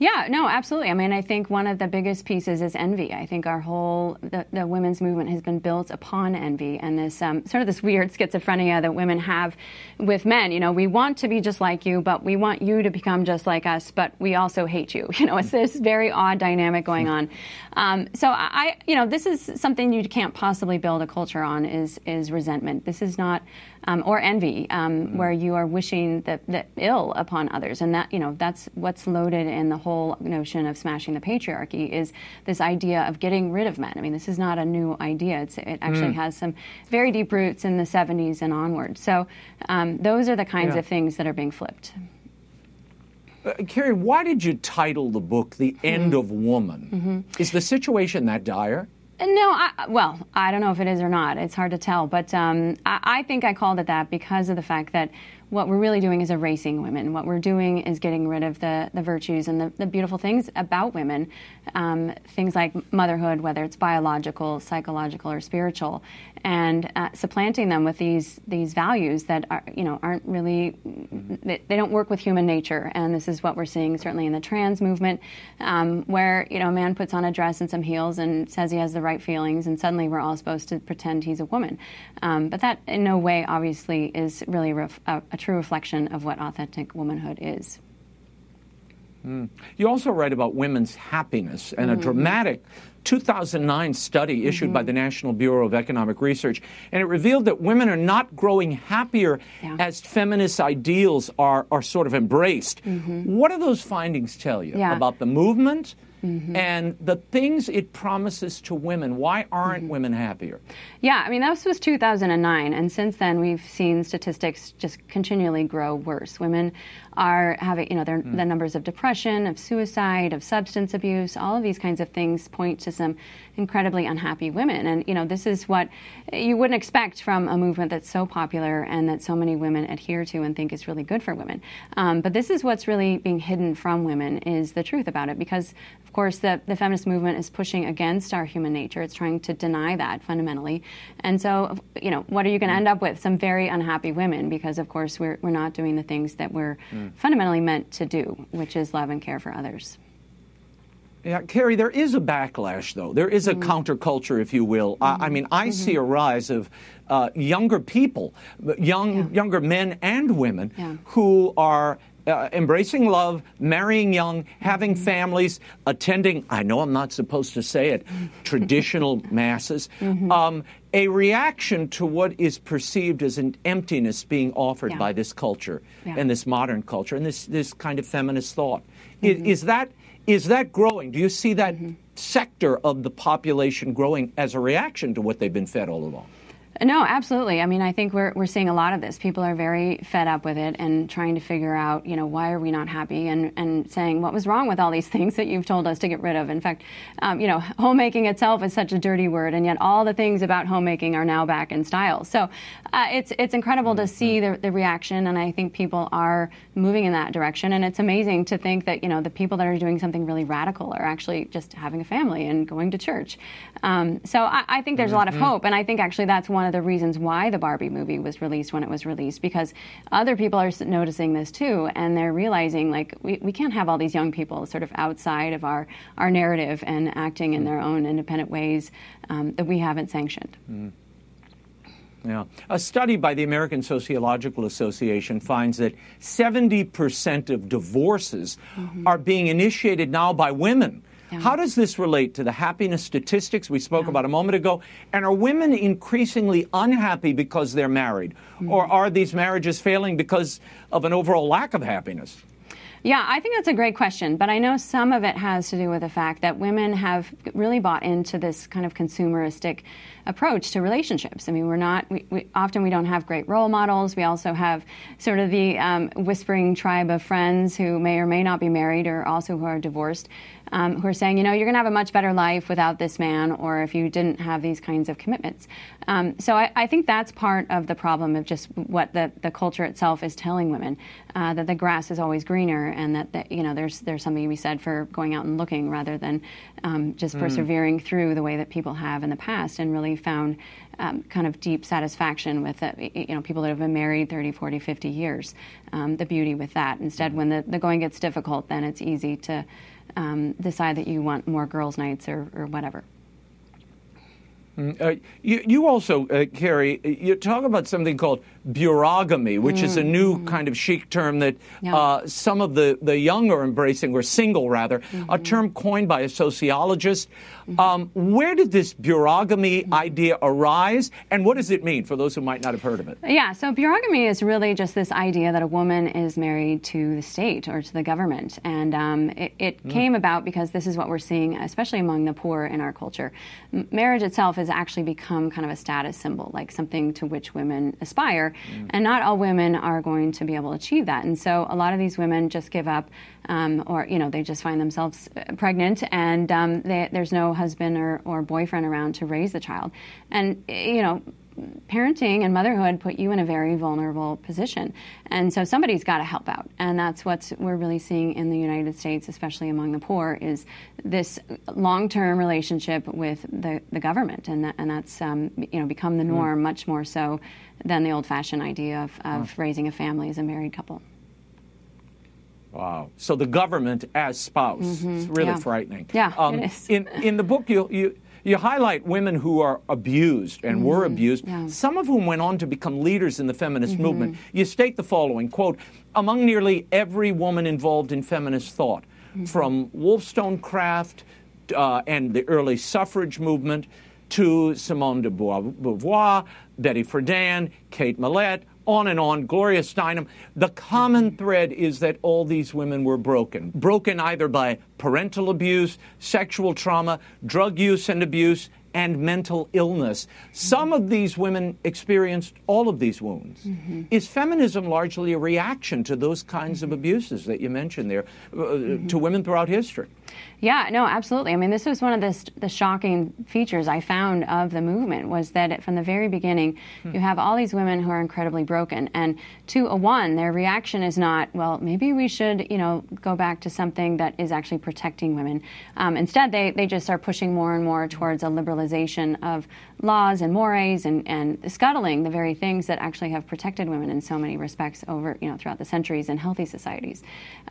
Yeah, no, absolutely. I mean, I think one of the biggest pieces is envy. I think our whole the, the women's movement has been built upon envy and this um, sort of this weird schizophrenia that women have with men. You know, we want to be just like you, but we want you to become just like us, but we also hate you. You know, it's this very odd dynamic going on. Um, so I, you know, this is something you can't possibly build a culture on is is resentment. This is not um, or envy, um, mm-hmm. where you are wishing the, the, ill upon others, and that you know that's what's loaded in the whole notion of smashing the patriarchy is this idea of getting rid of men. I mean, this is not a new idea. It's, it actually mm. has some very deep roots in the 70s and onward. So um, those are the kinds yeah. of things that are being flipped. Uh, Carrie, why did you title the book "The End mm-hmm. of Woman"? Mm-hmm. Is the situation that dire? No, I, well, I don't know if it is or not. It's hard to tell, but um, I, I, think I called it that because of the fact that what we're really doing is erasing women. What we're doing is getting rid of the, the virtues and the, the beautiful things about women, um, things like motherhood, whether it's biological, psychological, or spiritual, and uh, supplanting them with these these values that are you know aren't really they, they, don't work with human nature. And this is what we're seeing certainly in the trans movement, um, where you know a man puts on a dress and some heels and says he has the right feelings, and suddenly we're all supposed to pretend he's a woman. Um, but that in no way, obviously, is really a, a true reflection of what authentic womanhood is. Mm. You also write about women's happiness and mm-hmm. a dramatic 2009 study issued mm-hmm. by the National Bureau of Economic Research, and it revealed that women are not growing happier yeah. as feminist ideals are, are sort of embraced. Mm-hmm. What do those findings tell you yeah. about the movement? Mm-hmm. and the things it promises to women. Why aren't mm-hmm. women happier? Yeah, I mean, this was 2009, and since then we've seen statistics just continually grow worse. Women are having, you know, mm. the numbers of depression, of suicide, of substance abuse, all of these kinds of things point to some incredibly unhappy women. And, you know, this is what you wouldn't expect from a movement that's so popular and that so many women adhere to and think is really good for women. Um, but this is what's really being hidden from women is the truth about it because, of course, the, the feminist movement is pushing against our human nature. It's trying to deny that fundamentally. And so, you know, what are you going to end up with? Some very unhappy women because, of course, we're, we're not doing the things that we're mm. Fundamentally meant to do, which is love and care for others. Yeah, Carrie, there is a backlash, though. There is a mm-hmm. counterculture, if you will. Mm-hmm. I, I, mean, I mm-hmm. see a rise of uh, younger people, young, yeah. younger men and women, yeah. who are uh, embracing love, marrying young, having mm-hmm. families, attending, I know I'm not supposed to say it, traditional masses, mm-hmm. um, a reaction to what is perceived as an emptiness being offered yeah. by this culture yeah. and this modern culture and this, this kind of feminist thought. Mm-hmm. Is, is that is that growing? Do you see that mm-hmm. sector of the population growing as a reaction to what they've been fed all along? No, absolutely. I mean, I think we're, we're seeing a lot of this. People are very fed up with it and trying to figure out, you know, why are we not happy and, and saying what was wrong with all these things that you've told us to get rid of. In fact, um, you know, homemaking itself is such a dirty word, and yet all the things about homemaking are now back in style. So uh, it's it's incredible to see the, the reaction, and I think people are moving in that direction. And it's amazing to think that, you know, the people that are doing something really radical are actually just having a family and going to church. Um, so I, I, think there's a lot of mm-hmm. hope, and I think actually that's one of the reasons why the Barbie movie was released when it was released because other people are noticing this too, and they're realizing like we, we can't have all these young people sort of outside of our, our narrative and acting in their own independent ways um, that we haven't sanctioned. Mm. Yeah. A study by the American Sociological Association finds that 70% of divorces mm-hmm. are being initiated now by women yeah. How does this relate to the happiness statistics we spoke yeah. about a moment ago? And are women increasingly unhappy because they're married? Mm-hmm. Or are these marriages failing because of an overall lack of happiness? Yeah, I think that's a great question, but I know some of it has to do with the fact that women have really bought into this kind of consumeristic approach to relationships. I mean, we're not, we, we, often we don't have great role models. We also have sort of the um, whispering tribe of friends who may or may not be married or also who are divorced um, who are saying, you know, you're going to have a much better life without this man, or if you didn't have these kinds of commitments. Um, so I, I, think that's part of the problem of just what the, the culture itself is telling women uh, that the grass is always greener, and that, that, you know there's there's something to be said for going out and looking rather than um, just mm. persevering through the way that people have in the past and really found um, kind of deep satisfaction with it. You know, people that have been married 30, 40, 50 years, um, the beauty with that. Instead, when the, the going gets difficult, then it's easy to um, decide that you want more girls' nights or, or whatever. Mm, uh, you, you, also, uh, Carrie, you talk about something called bureaugamy, which mm. is a new mm-hmm. kind of chic term that yeah. uh, some of the, the young are embracing, or single rather, mm-hmm. a term coined by a sociologist. Mm-hmm. Um, where did this bureaugamy mm-hmm. idea arise, and what does it mean for those who might not have heard of it? Yeah, so bureaugamy is really just this idea that a woman is married to the state or to the government. And um, it, it mm. came about because this is what we're seeing, especially among the poor in our culture. M- marriage itself has actually become kind of a status symbol, like something to which women aspire. Mm. And not all women are going to be able to achieve that. And so a lot of these women just give up, um, or, you know, they just find themselves uh, pregnant and um, they, there's no husband or, or boyfriend around to raise the child. And, you know, parenting and motherhood put you in a very vulnerable position. And so somebody's got to help out. And that's what we're really seeing in the United States, especially among the poor, is this long-term relationship with the, the government. And, that, and that's, um, you know, become the hmm. norm mm. much more so than the old-fashioned idea of, of mm. raising a family as a married couple. Wow. So the government as spouse. Mm-hmm. It's really yeah. frightening. Yeah, um, it is. in, in the book, you, you you highlight women who are abused and mm-hmm. were abused, yeah. some of whom went on to become leaders in the feminist mm-hmm. movement. You state the following quote, among nearly every woman involved in feminist thought, mm-hmm. from Wollstonecraft uh, and the early suffrage movement to Simone de Beauvoir, Betty Friedan, Kate Millett, on and on, Gloria Steinem. The common thread is that all these women were broken. Broken either by parental abuse, sexual trauma, drug use and abuse, and mental illness. Some of these women experienced all of these wounds. Mm-hmm. Is feminism largely a reaction to those kinds of abuses that you mentioned there uh, to women throughout history? Yeah, no, absolutely. I mean, this was one of the, the shocking features I found of the movement was that from the very beginning, hmm. you have all these women who are incredibly broken, and to a one, their reaction is not, well, maybe we should, you know, go back to something that is actually protecting women. Um, instead, they, they just are pushing more and more towards a liberalization of laws and mores and, and scuttling the very things that actually have protected women in so many respects over, you know, throughout the centuries in healthy societies.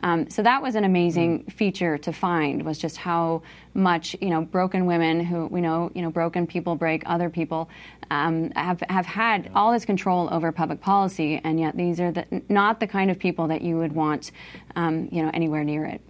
Um, so that was an amazing hmm. feature to find was just how much you know broken women who we know you know broken people break other people um, have have had all this control over public policy, and yet these are the, not the kind of people that you would want um, you know anywhere near it.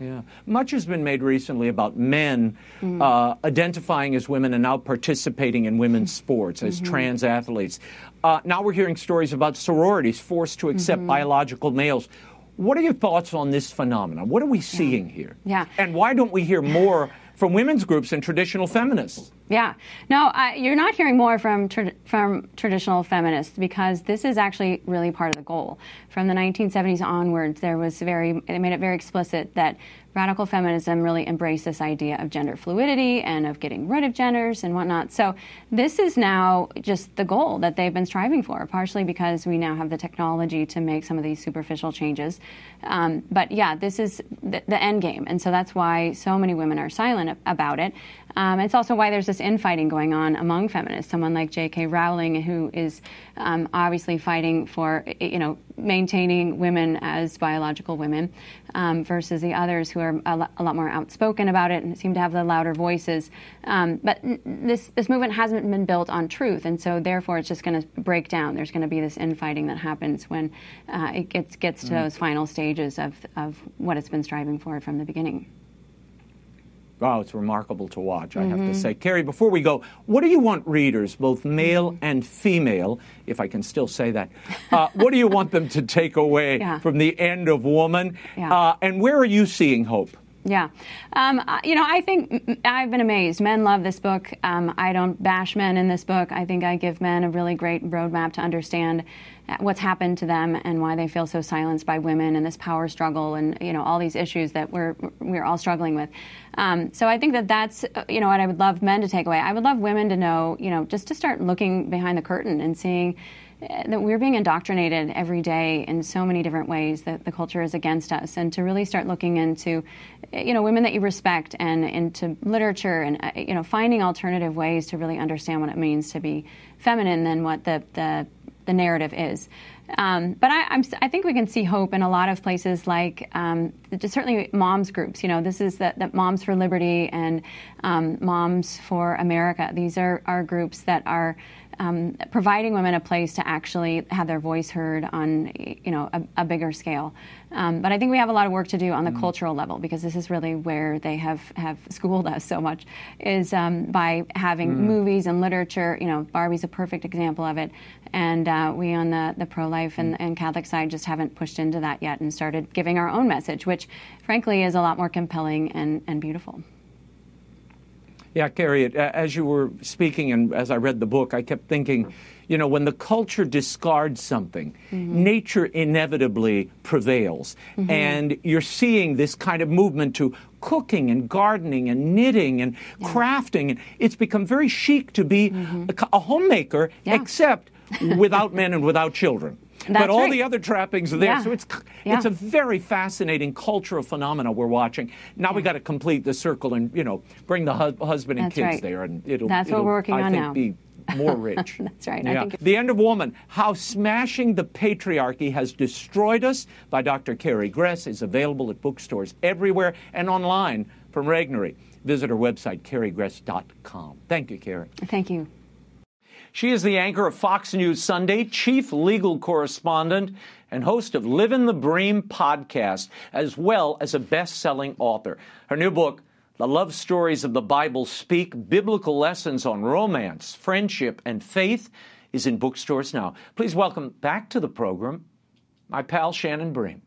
Yeah. Much has been made recently about men mm-hmm. uh, identifying as women and now participating in women's sports as mm-hmm. trans athletes. Uh, now we're hearing stories about sororities forced to accept mm-hmm. biological males. What are your thoughts on this phenomenon? What are we seeing yeah. here? Yeah. And why don't we hear more from women's groups and traditional feminists? Yeah, no, uh, you're not hearing more from tra- from traditional feminists because this is actually really part of the goal. From the 1970s onwards, there was very they made it very explicit that radical feminism really embraced this idea of gender fluidity and of getting rid of genders and whatnot. So this is now just the goal that they've been striving for, partially because we now have the technology to make some of these superficial changes. Um, but yeah, this is the, end game, and so that's why so many women are silent about it. Um, it's also why there's this infighting going on among feminists. Someone like J.K. Rowling, who is um, obviously fighting for, you know, maintaining women as biological women, um, versus the others who are a, lot, a lot more outspoken about it and seem to have the louder voices. Um, but this this movement hasn't been built on truth, and so therefore it's just going to break down. There's going to be this infighting that happens when uh, it gets gets to mm. those final stages of of what it's been striving for from the beginning. Oh, it's remarkable to watch, I mm-hmm. have to mm-hmm. say. Carrie, before we go, what do you want readers, both male mm-hmm. and female, if I can still say that, uh, what do you want them to take away yeah. from the end of Woman? Yeah. Uh, and where are you seeing hope? Yeah. Um, you know, I think I've been amazed. Men love this book. Um, I don't bash men in this book. I think I give men a really great roadmap to understand what's happened to them and why they feel so silenced by women and this power struggle and you know all these issues that we're we're all struggling with. Um, so I think that that's you know what I would love men to take away. I would love women to know you know just to start looking behind the curtain and seeing that we're being indoctrinated every day in so many different ways that the culture is against us and to really start looking into you know women that you respect and into literature and uh, you know finding alternative ways to really understand what it means to be feminine than what the the, the narrative is um, but I, i think we can see hope in a lot of places, like um, certainly moms groups. You know, this is the Moms for Liberty and um, Moms for America. These are, are groups that are um, providing women a place to actually have their voice heard on you know a, a bigger scale. Um, but I think we have a lot of work to do on the mm. cultural level because this is really where they have, have schooled us so much is um, by having mm. movies and literature. You know, Barbie's a perfect example of it, and uh, we on the, the pro life and, mm. and Catholic side just haven't pushed into that yet and started giving our own message, which frankly is a lot more compelling and, and beautiful. Yeah, Carrie, as you were speaking and as I read the book, I kept thinking, you know, when the culture discards something, mm-hmm. nature inevitably prevails. Mm-hmm. And you're seeing this kind of movement to cooking and gardening and knitting and yeah. crafting. And it's become very chic to be mm-hmm. a, a, homemaker, yeah. except without men and without children. That's but all right. the other trappings are there. Yeah. So it's yeah. it's a very fascinating cultural phenomena we're watching. Now yeah. we got to complete the circle and you know bring the hu- husband and That's kids right. there, and it'll. That's it'll, what we're working I on think, now. Be more rich. That's right. Yeah. The End of Woman How Smashing the Patriarchy Has Destroyed Us by Dr. Carrie Gress is available at bookstores everywhere and online from Regnery. Visit our website, carriegress.com. Thank you, Carrie. Thank you. She is the anchor of Fox News Sunday, chief legal correspondent, and host of Livin' the Bream podcast, as well as a best selling author. Her new book, The Love Stories of the Bible Speak Biblical Lessons on Romance, Friendship, and Faith, is in bookstores now. Please welcome back to the program my pal Shannon Bream.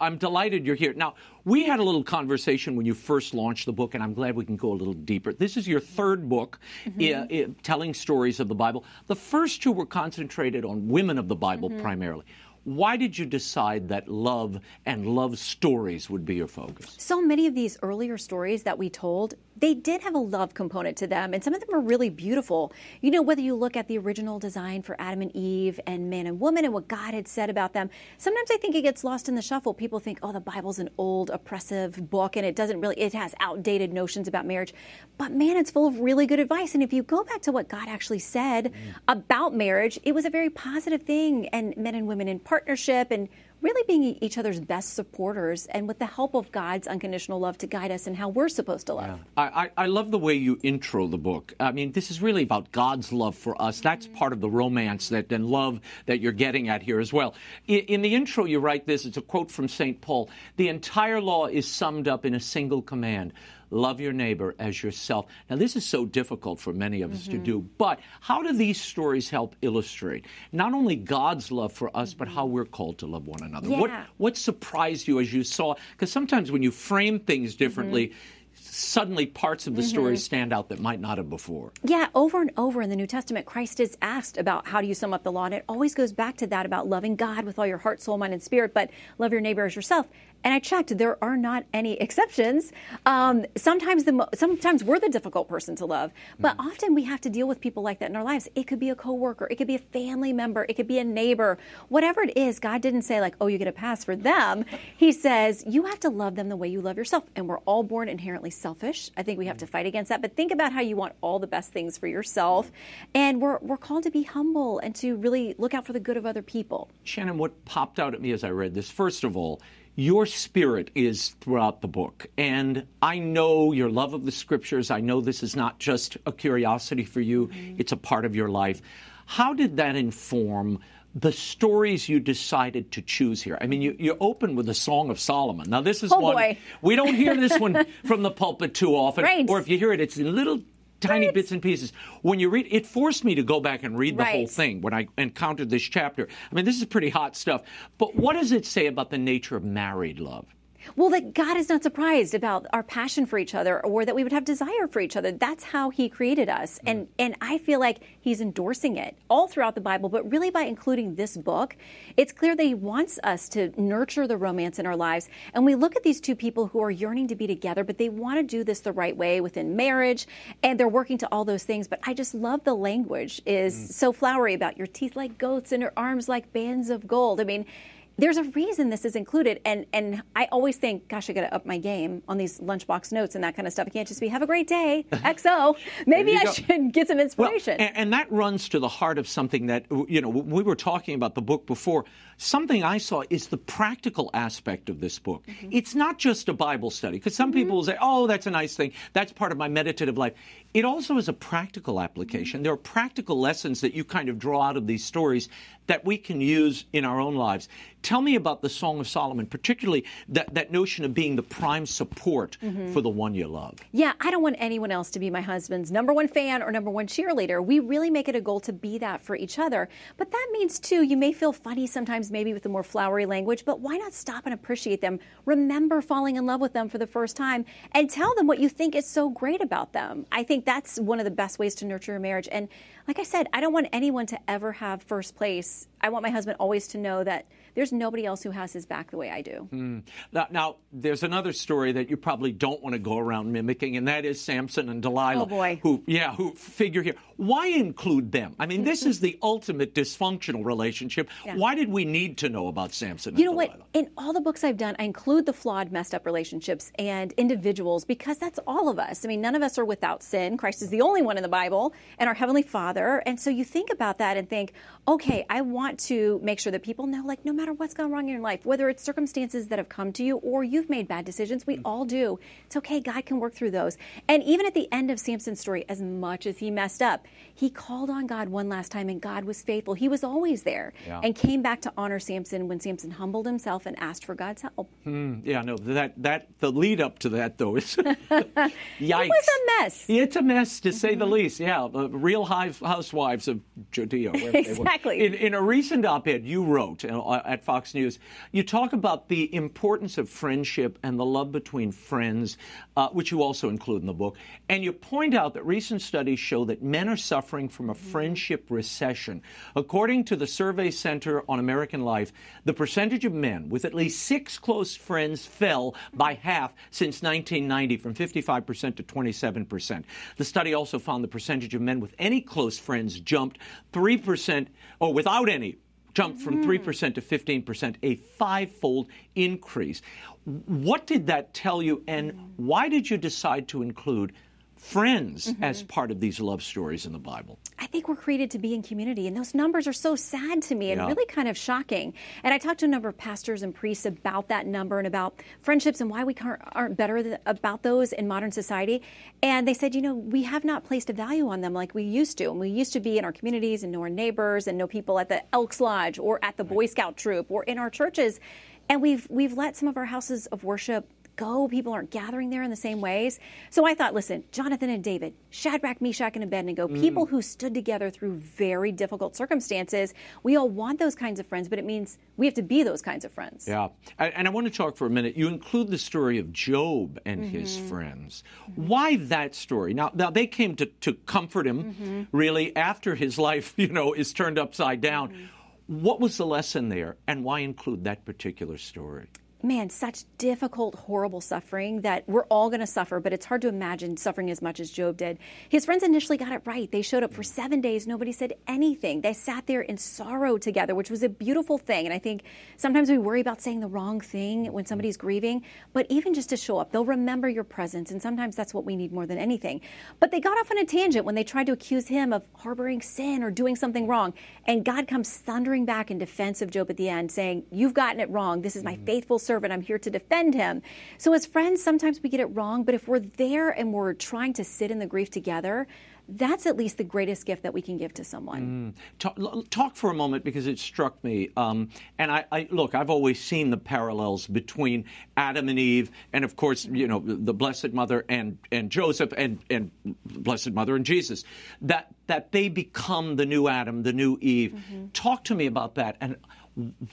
I'm delighted you're here. Now, we had a little conversation when you first launched the book, and I'm glad we can go a little deeper. This is your third book mm-hmm. telling stories of the Bible. The first two were concentrated on women of the Bible mm-hmm. primarily. Why did you decide that love and love stories would be your focus? So many of these earlier stories that we told, they did have a love component to them, and some of them are really beautiful. You know, whether you look at the original design for Adam and Eve and man and woman and what God had said about them, sometimes I think it gets lost in the shuffle. People think, oh, the Bible's an old, oppressive book, and it doesn't really, it has outdated notions about marriage. But man, it's full of really good advice. And if you go back to what God actually said mm. about marriage, it was a very positive thing, and men and women in partnership and really being each other's best supporters and with the help of God's unconditional love to guide us in how we're supposed to love. Yeah. I, I, love the way you intro the book. I mean, this is really about God's love for us. That's part of the romance that and love that you're getting at here as well. In, in the intro, you write this. It's a quote from St. Paul. The entire law is summed up in a single command love your neighbor as yourself. Now, this is so difficult for many of us mm-hmm. to do, but how do these stories help illustrate not only God's love for us, mm-hmm. but how we're called to love one another? Yeah. What, what surprised you as you saw? Because sometimes when you frame things differently, mm-hmm suddenly parts of the mm-hmm. story stand out that might not have before. Yeah, over and over in the New Testament, Christ is asked about how do you sum up the law, and it always goes back to that about loving God with all your heart, soul, mind, and spirit, but love your neighbor as yourself. And I checked; there are not any exceptions. Um, sometimes the sometimes we're the difficult person to love, but mm often we have to deal with people like that in our lives. It could be a coworker, it could be a family member, it could be a neighbor, whatever it is. God didn't say like, "Oh, you get a pass for them." He says you have to love them the way you love yourself. And we're all born inherently selfish. I think we have to fight against that. But think about how you want all the best things for yourself, and we're we're called to be humble and to really look out for the good of other people. Shannon, what popped out at me as I read this, first of all your spirit is throughout the book. And I know your love of the scriptures. I know this is not just a curiosity for you, mm-hmm. it's a part of your life. How did that inform the stories you decided to choose here? I mean, you, you open with the Song of Solomon. Now, this is oh, one boy. we don't hear this one from the pulpit too often, right. or if you hear it, it's in little tiny bits and pieces. When you read, it forced me to go back and read the right. whole thing when I encountered this chapter. I mean, this is pretty hot stuff. But what does it say about the nature of married love? Well, that God is not surprised about our passion for each other or that we would have desire for each other. That's how he created us. Mm. And and I feel like he's endorsing it all throughout the Bible, but really by including this book, it's clear that he wants us to nurture the romance in our lives. And we look at these two people who are yearning to be together, but they want to do this the right way within marriage, and they're working to all those things. But I just love the language is mm. so flowery about your teeth like goats and your arms like bands of gold. I mean, there's a reason this is included. And and I always think, gosh, I got to up my game on these lunchbox notes and that kind of stuff. It can't just be "Have a great day, XO." Maybe I go. should get some inspiration. Well, and, and, that runs to the heart of something that you know we were talking about the book before. Something I saw is the practical aspect of this book. Mm-hmm. It's not just a Bible study because some mm-hmm. people will say, "Oh, that's a nice thing. That's part of my meditative life." It also is a practical application. There are practical lessons that you kind of draw out of these stories that we can use in our own lives. Tell me about the Song of Solomon, particularly that, that notion of being the prime support mm-hmm. for the one you love. Yeah, I don't want anyone else to be my husband's number one fan or number one cheerleader. We really make it a goal to be that for each other. But that means, too, you may feel funny sometimes, maybe with the more flowery language, but why not stop and appreciate them? Remember falling in love with them for the first time and tell them what you think is so great about them. I think that's one of the best ways to nurture a marriage. And like I said, I don't want anyone to ever have first place. I want my husband always to know that there's nobody else who has his back the way I do. Mm. Now, now, there's another story that you probably don't want to go around mimicking, and that is Samson and Delilah. Oh boy, who yeah, who figure here. Why include them? I mean, this is the ultimate dysfunctional relationship. Yeah. Why did we need to know about Samson? You know Delilah? what? In all the books I've done, I include the flawed, messed up relationships and individuals because that's all of us. I mean, none of us are without sin. Christ is the only one in the Bible, and our heavenly Father. And so you think about that and think, okay, I want to make sure that people know, like, no matter what's gone wrong in your life, whether it's circumstances that have come to you or you've made bad decisions, we all do. It's okay. God can work through those. And even at the end of Samson's story, as much as he messed up, he called on God one last time and God was faithful. He was always there yeah. and came back to honor Samson when Samson humbled himself and asked for God's help. Hmm. yeah, no, that, that, the lead up to that, though, is yikes. It was a mess. It's a mess, to say mm-hmm. the least. Yeah, the real housewives of Judea. exactly. In, in, a recent op ed you wrote, uh, at Fox News. You talk about the importance of friendship and the love between friends, uh, which you also include in the book. And you point out that recent studies show that men are suffering from a friendship recession. According to the Survey Center on American Life, the percentage of men with at least six close friends fell by half since 1990, from 55% to 27%. The study also found the percentage of men with any close friends jumped 3%, or without any, jumped from mm-hmm. 3% to 15%, a five fold increase. What did that tell you, and why did you decide to include friends mm-hmm. as part of these love stories in the Bible? I think we're created to be in community, and those numbers are so sad to me and Yeah. really kind of shocking. And I talked to a number of pastors and priests about that number and about friendships and why we can't, aren't better th- about those in modern society. And they said, you know, we have not placed a value on them like we used to. And we used to be in our communities and know our neighbors and know people at the Elks Lodge or at the Boy Scout troop or in our churches. And we've we've let some of our houses of worship go. People aren't gathering there in the same ways. So I thought, listen, Jonathan and David, Shadrach, Meshach, and Abednego, mm. people who stood together through very difficult circumstances. We all want those kinds of friends, but it means we have to be those kinds of friends. Yeah. And I want to talk for a minute. You include the story of Job and his mm-hmm. friends. Mm-hmm. Why that story? Now, now they came to, to comfort him, mm-hmm. really, after his life, you know, is turned upside down. What was the lesson there, and why include that particular story? Man, such difficult, horrible suffering that we're all going to suffer, but it's hard to imagine suffering as much as Job did. His friends initially got it right. They showed up for seven days. Nobody said anything. They sat there in sorrow together, which was a beautiful thing. And I think sometimes we worry about saying the wrong thing when somebody's grieving, but even just to show up, they'll remember your presence. And sometimes that's what we need more than anything. But they got off on a tangent when they tried to accuse him of harboring sin or doing something wrong. And God comes thundering back in defense of Job at the end, saying, You've gotten it wrong. This is my mm-hmm. faithful servant. I'm here to defend him. So, as friends, sometimes we get it wrong, but if we're there and we're trying to sit in the grief together, that's at least the greatest gift that we can give to someone. Talk, talk for a moment because it struck me. Um, and I, I look, I've always seen the parallels between Adam and Eve, and of course, you know, the Blessed Mother and and Joseph, and and Blessed Mother and Jesus. That that they become the new Adam, the new Eve. Talk to me about that and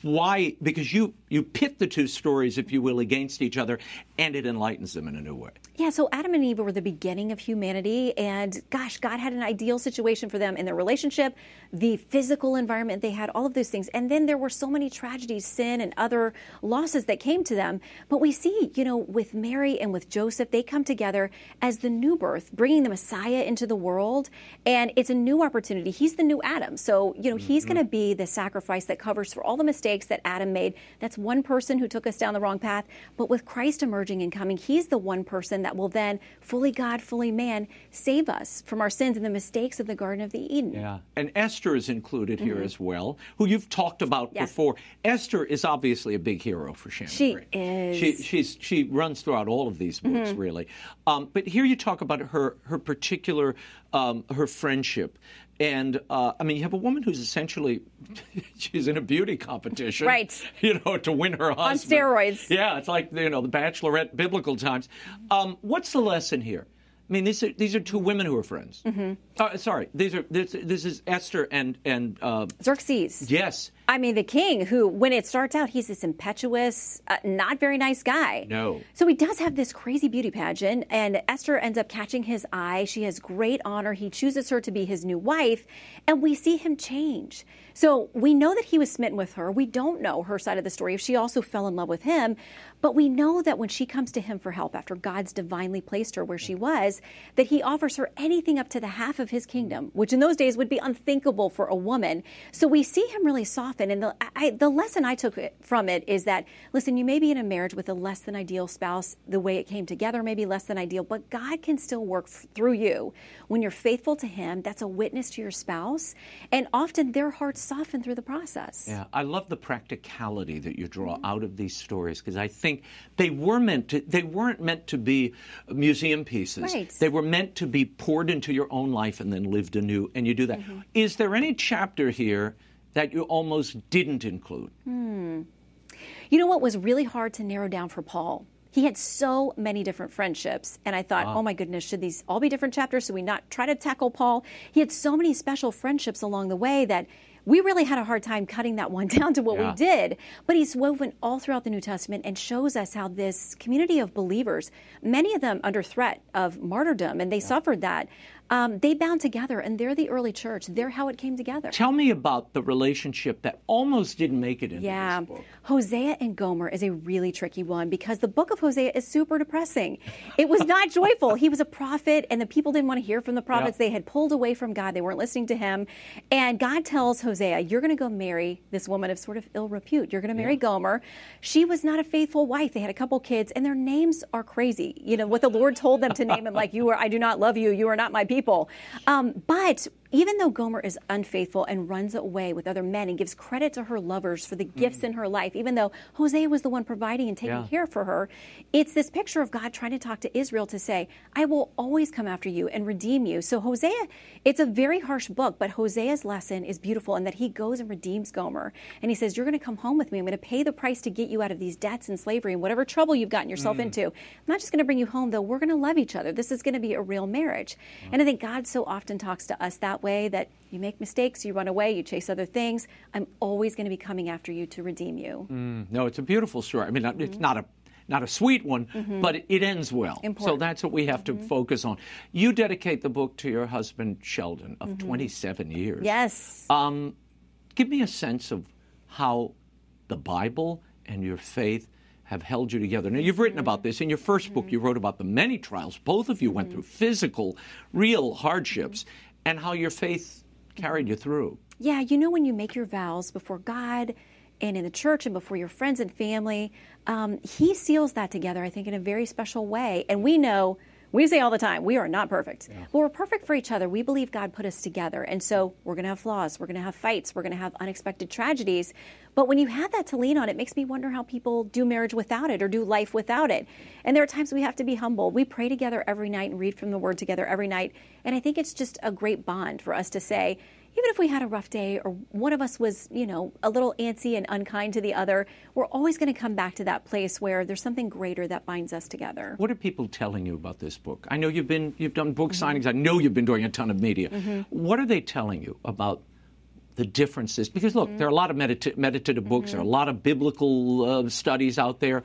why because you you pit the two stories if you will against each other and it enlightens them in a new way Yeah, so Adam and Eve were the beginning of humanity, and gosh, God had an ideal situation for them in their relationship, the physical environment they had, all of those things. And then there were so many tragedies, sin, and other losses that came to them. But we see, you know, with Mary and with Joseph, they come together as the new birth, bringing the Messiah into the world. And it's a new opportunity. He's the new Adam. So, you know, he's mm-hmm. going to be the sacrifice that covers for all the mistakes that Adam made. That's one person who took us down the wrong path. But with Christ emerging and coming, he's the one person that will then, fully God, fully man, save us from our sins and the mistakes of the Garden of the Eden. Yeah. And Esther is included here as well, who you've talked about Yes. before. Esther is obviously a big hero for Shannon. She Green. is. She, she's, she runs throughout all of these books, really. Um, but here you talk about her, her particular, um, her friendship. And uh, I mean, you have a woman who's essentially, she's in a beauty competition, Right. You know, to win her husband on steroids. Yeah, it's like you know the Bachelorette biblical times. Um, what's the lesson here? I mean, these are these are two women who are friends. Mm-hmm. Uh, sorry, these are this, this is Esther and and uh, Xerxes. yes, I mean, the king, who, when it starts out, he's this impetuous, uh, not very nice guy. No. So he does have this crazy beauty pageant, and Esther ends up catching his eye. She has great honor. He chooses her to be his new wife, and we see him change. So we know that he was smitten with her. We don't know her side of the story, if she also fell in love with him. But we know that when she comes to him for help after God's divinely placed her where she was, that he offers her anything up to the half of his kingdom, which in those days would be unthinkable for a woman. So we see him really soften. And the, I, the lesson I took from it is that, listen, you may be in a marriage with a less than ideal spouse, the way it came together may be less than ideal, but God can still work f- through you. When you're faithful to him, that's a witness to your spouse. And often their hearts soften through the process. Yeah, I love the practicality that you draw Mm-hmm. out of these stories because I think they were meant to. They weren't meant to be museum pieces. Right. They were meant to be poured into your own life and then lived anew. And you do that. Is Mm-hmm. there any chapter here that you almost didn't include? You know what was really hard to narrow down for Paul? He had so many different friendships, and I thought, oh my goodness, should these all be different chapters? Should we not try to tackle Paul? He had so many special friendships along the way that we really had a hard time cutting that one down to what Yeah. we did. But he's woven all throughout the New Testament and shows us how this community of believers, many of them under threat of martyrdom, and they suffered that, um, they bound together, and they're the early church. They're how it came together. Tell me about the relationship that almost didn't make it into Yeah. this book. Hosea and Gomer is a really tricky one because the book of Hosea is super depressing. It was not joyful. He was a prophet, and the people didn't want to hear from the prophets. Yeah. They had pulled away from God, they weren't listening to him. And God tells Hosea, You're going to go marry this woman of sort of ill repute. You're going to marry Gomer. She was not a faithful wife. They had a couple kids, and their names are crazy. You know, what the Lord told them to name them, like, You are, I do not love you. You are not my people. Um, but even though Gomer is unfaithful and runs away with other men and gives credit to her lovers for the hmm. gifts in her life, even though Hosea was the one providing and taking Yeah. care for her, it's this picture of God trying to talk to Israel to say, I will always come after you and redeem you. So, Hosea, it's a very harsh book, but Hosea's lesson is beautiful in that he goes and redeems Gomer. And he says, You're going to come home with me. I'm going to pay the price to get you out of these debts and slavery and whatever trouble you've gotten yourself hmm. into. I'm not just going to bring you home, though. We're going to love each other. This is going to be a real marriage. And I think God so often talks to us that way that you make mistakes, you run away, you chase other things. I'm always going to be coming after you to redeem you. Mm, no, it's a beautiful story. I mean, it's mm-hmm. not a not a sweet one, mm-hmm. but it, ends well. So that's what we have to mm-hmm. focus on. You dedicate the book to your husband Sheldon of 27 years. Yes. Um, give me a sense of how the Bible and your faith have held you together. Now, you've written about this. In your 1st book, you wrote about the many trials both of you went through, physical, real hardships, and how your faith carried you through. Yeah, you know, when you make your vows before God and in the church and before your friends and family, um, He seals that together, I think, in a very special way. And we know, we say all the time, we are not perfect, but we're perfect for each other. We believe God put us together. And so we're going to have flaws, we're going to have fights, we're going to have unexpected tragedies. But when you have that to lean on, it makes me wonder how people do marriage without it or do life without it. And there are times we have to be humble. We pray together every night and read from the Word together every night. And I think it's just a great bond for us to say, even if we had a rough day or one of us was, you know, a little antsy and unkind to the other, we're always going to come back to that place where there's something greater that binds us together. What are people telling you about this book? I know you've been you've done book Mm-hmm. signings. I know you've been doing a ton of media. What are they telling you about the differences? Because look, Mm-hmm. there are a lot of medita- meditative books. There are a lot of biblical uh, studies out there.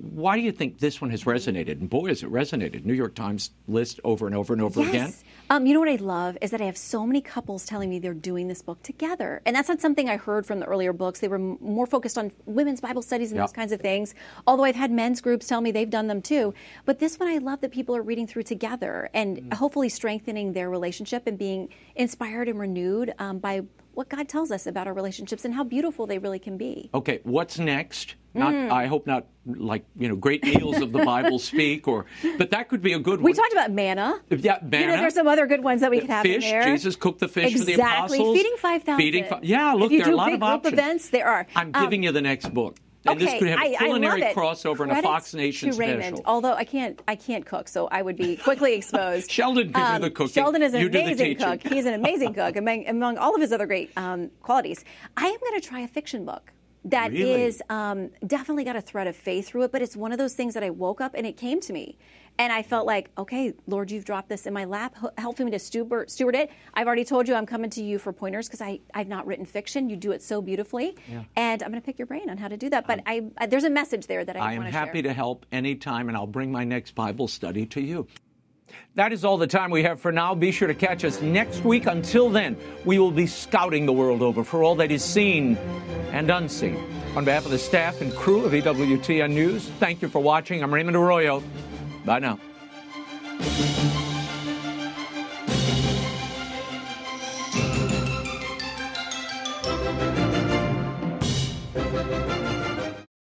Why do you think this one has resonated? And boy, has it resonated! New York Times list over and over and over again. Yes. Um, you know what I love is that I have so many couples telling me they're doing this book together. And that's not something I heard from the earlier books. They were m- more focused on women's Bible studies and Yep. those kinds of things. Although I've had men's groups tell me they've done them too. But this one I love that people are reading through together and Mm. hopefully strengthening their relationship and being inspired and renewed um, by what God tells us about our relationships and how beautiful they really can be. Okay, what's next? Not, Mm. I hope not like you know, great meals of the Bible speak, or but that could be a good one. We talked about manna. Yeah, You manna. know, there's some other good ones that we could have fish. in there. Jesus cooked the fish for the exactly. apostles. Feeding five thousand. Feeding fi- yeah, look, there are a lot of group options. events, there are. I'm Um, giving you the next book. And this okay, could have I- a I culinary it. crossover and a Fox Nation to Raymond. special. Although I can't, I can't cook, so I would be quickly exposed. Sheldon can do the cooking. Sheldon is an You amazing cook. He's an amazing cook among, among all of his other great um, qualities. I am going to try a fiction book. That is Really? um, definitely got a thread of faith through it, but it's one of those things that I woke up and it came to me. And I felt like, okay, Lord, you've dropped this in my lap, helping me to steward, steward it. I've already told you I'm coming to you for pointers because I've not written fiction. You do it so beautifully. And I'm going to pick your brain on how to do that. But I, I, there's a message there that I, I am happy share. to help anytime, and I'll bring my next Bible study to you. That is all the time we have for now. Be sure to catch us next week. Until then, we will be scouting the world over for all that is seen and unseen. On behalf of the staff and crew of EWTN News, thank you for watching. I'm Raymond Arroyo. Bye now.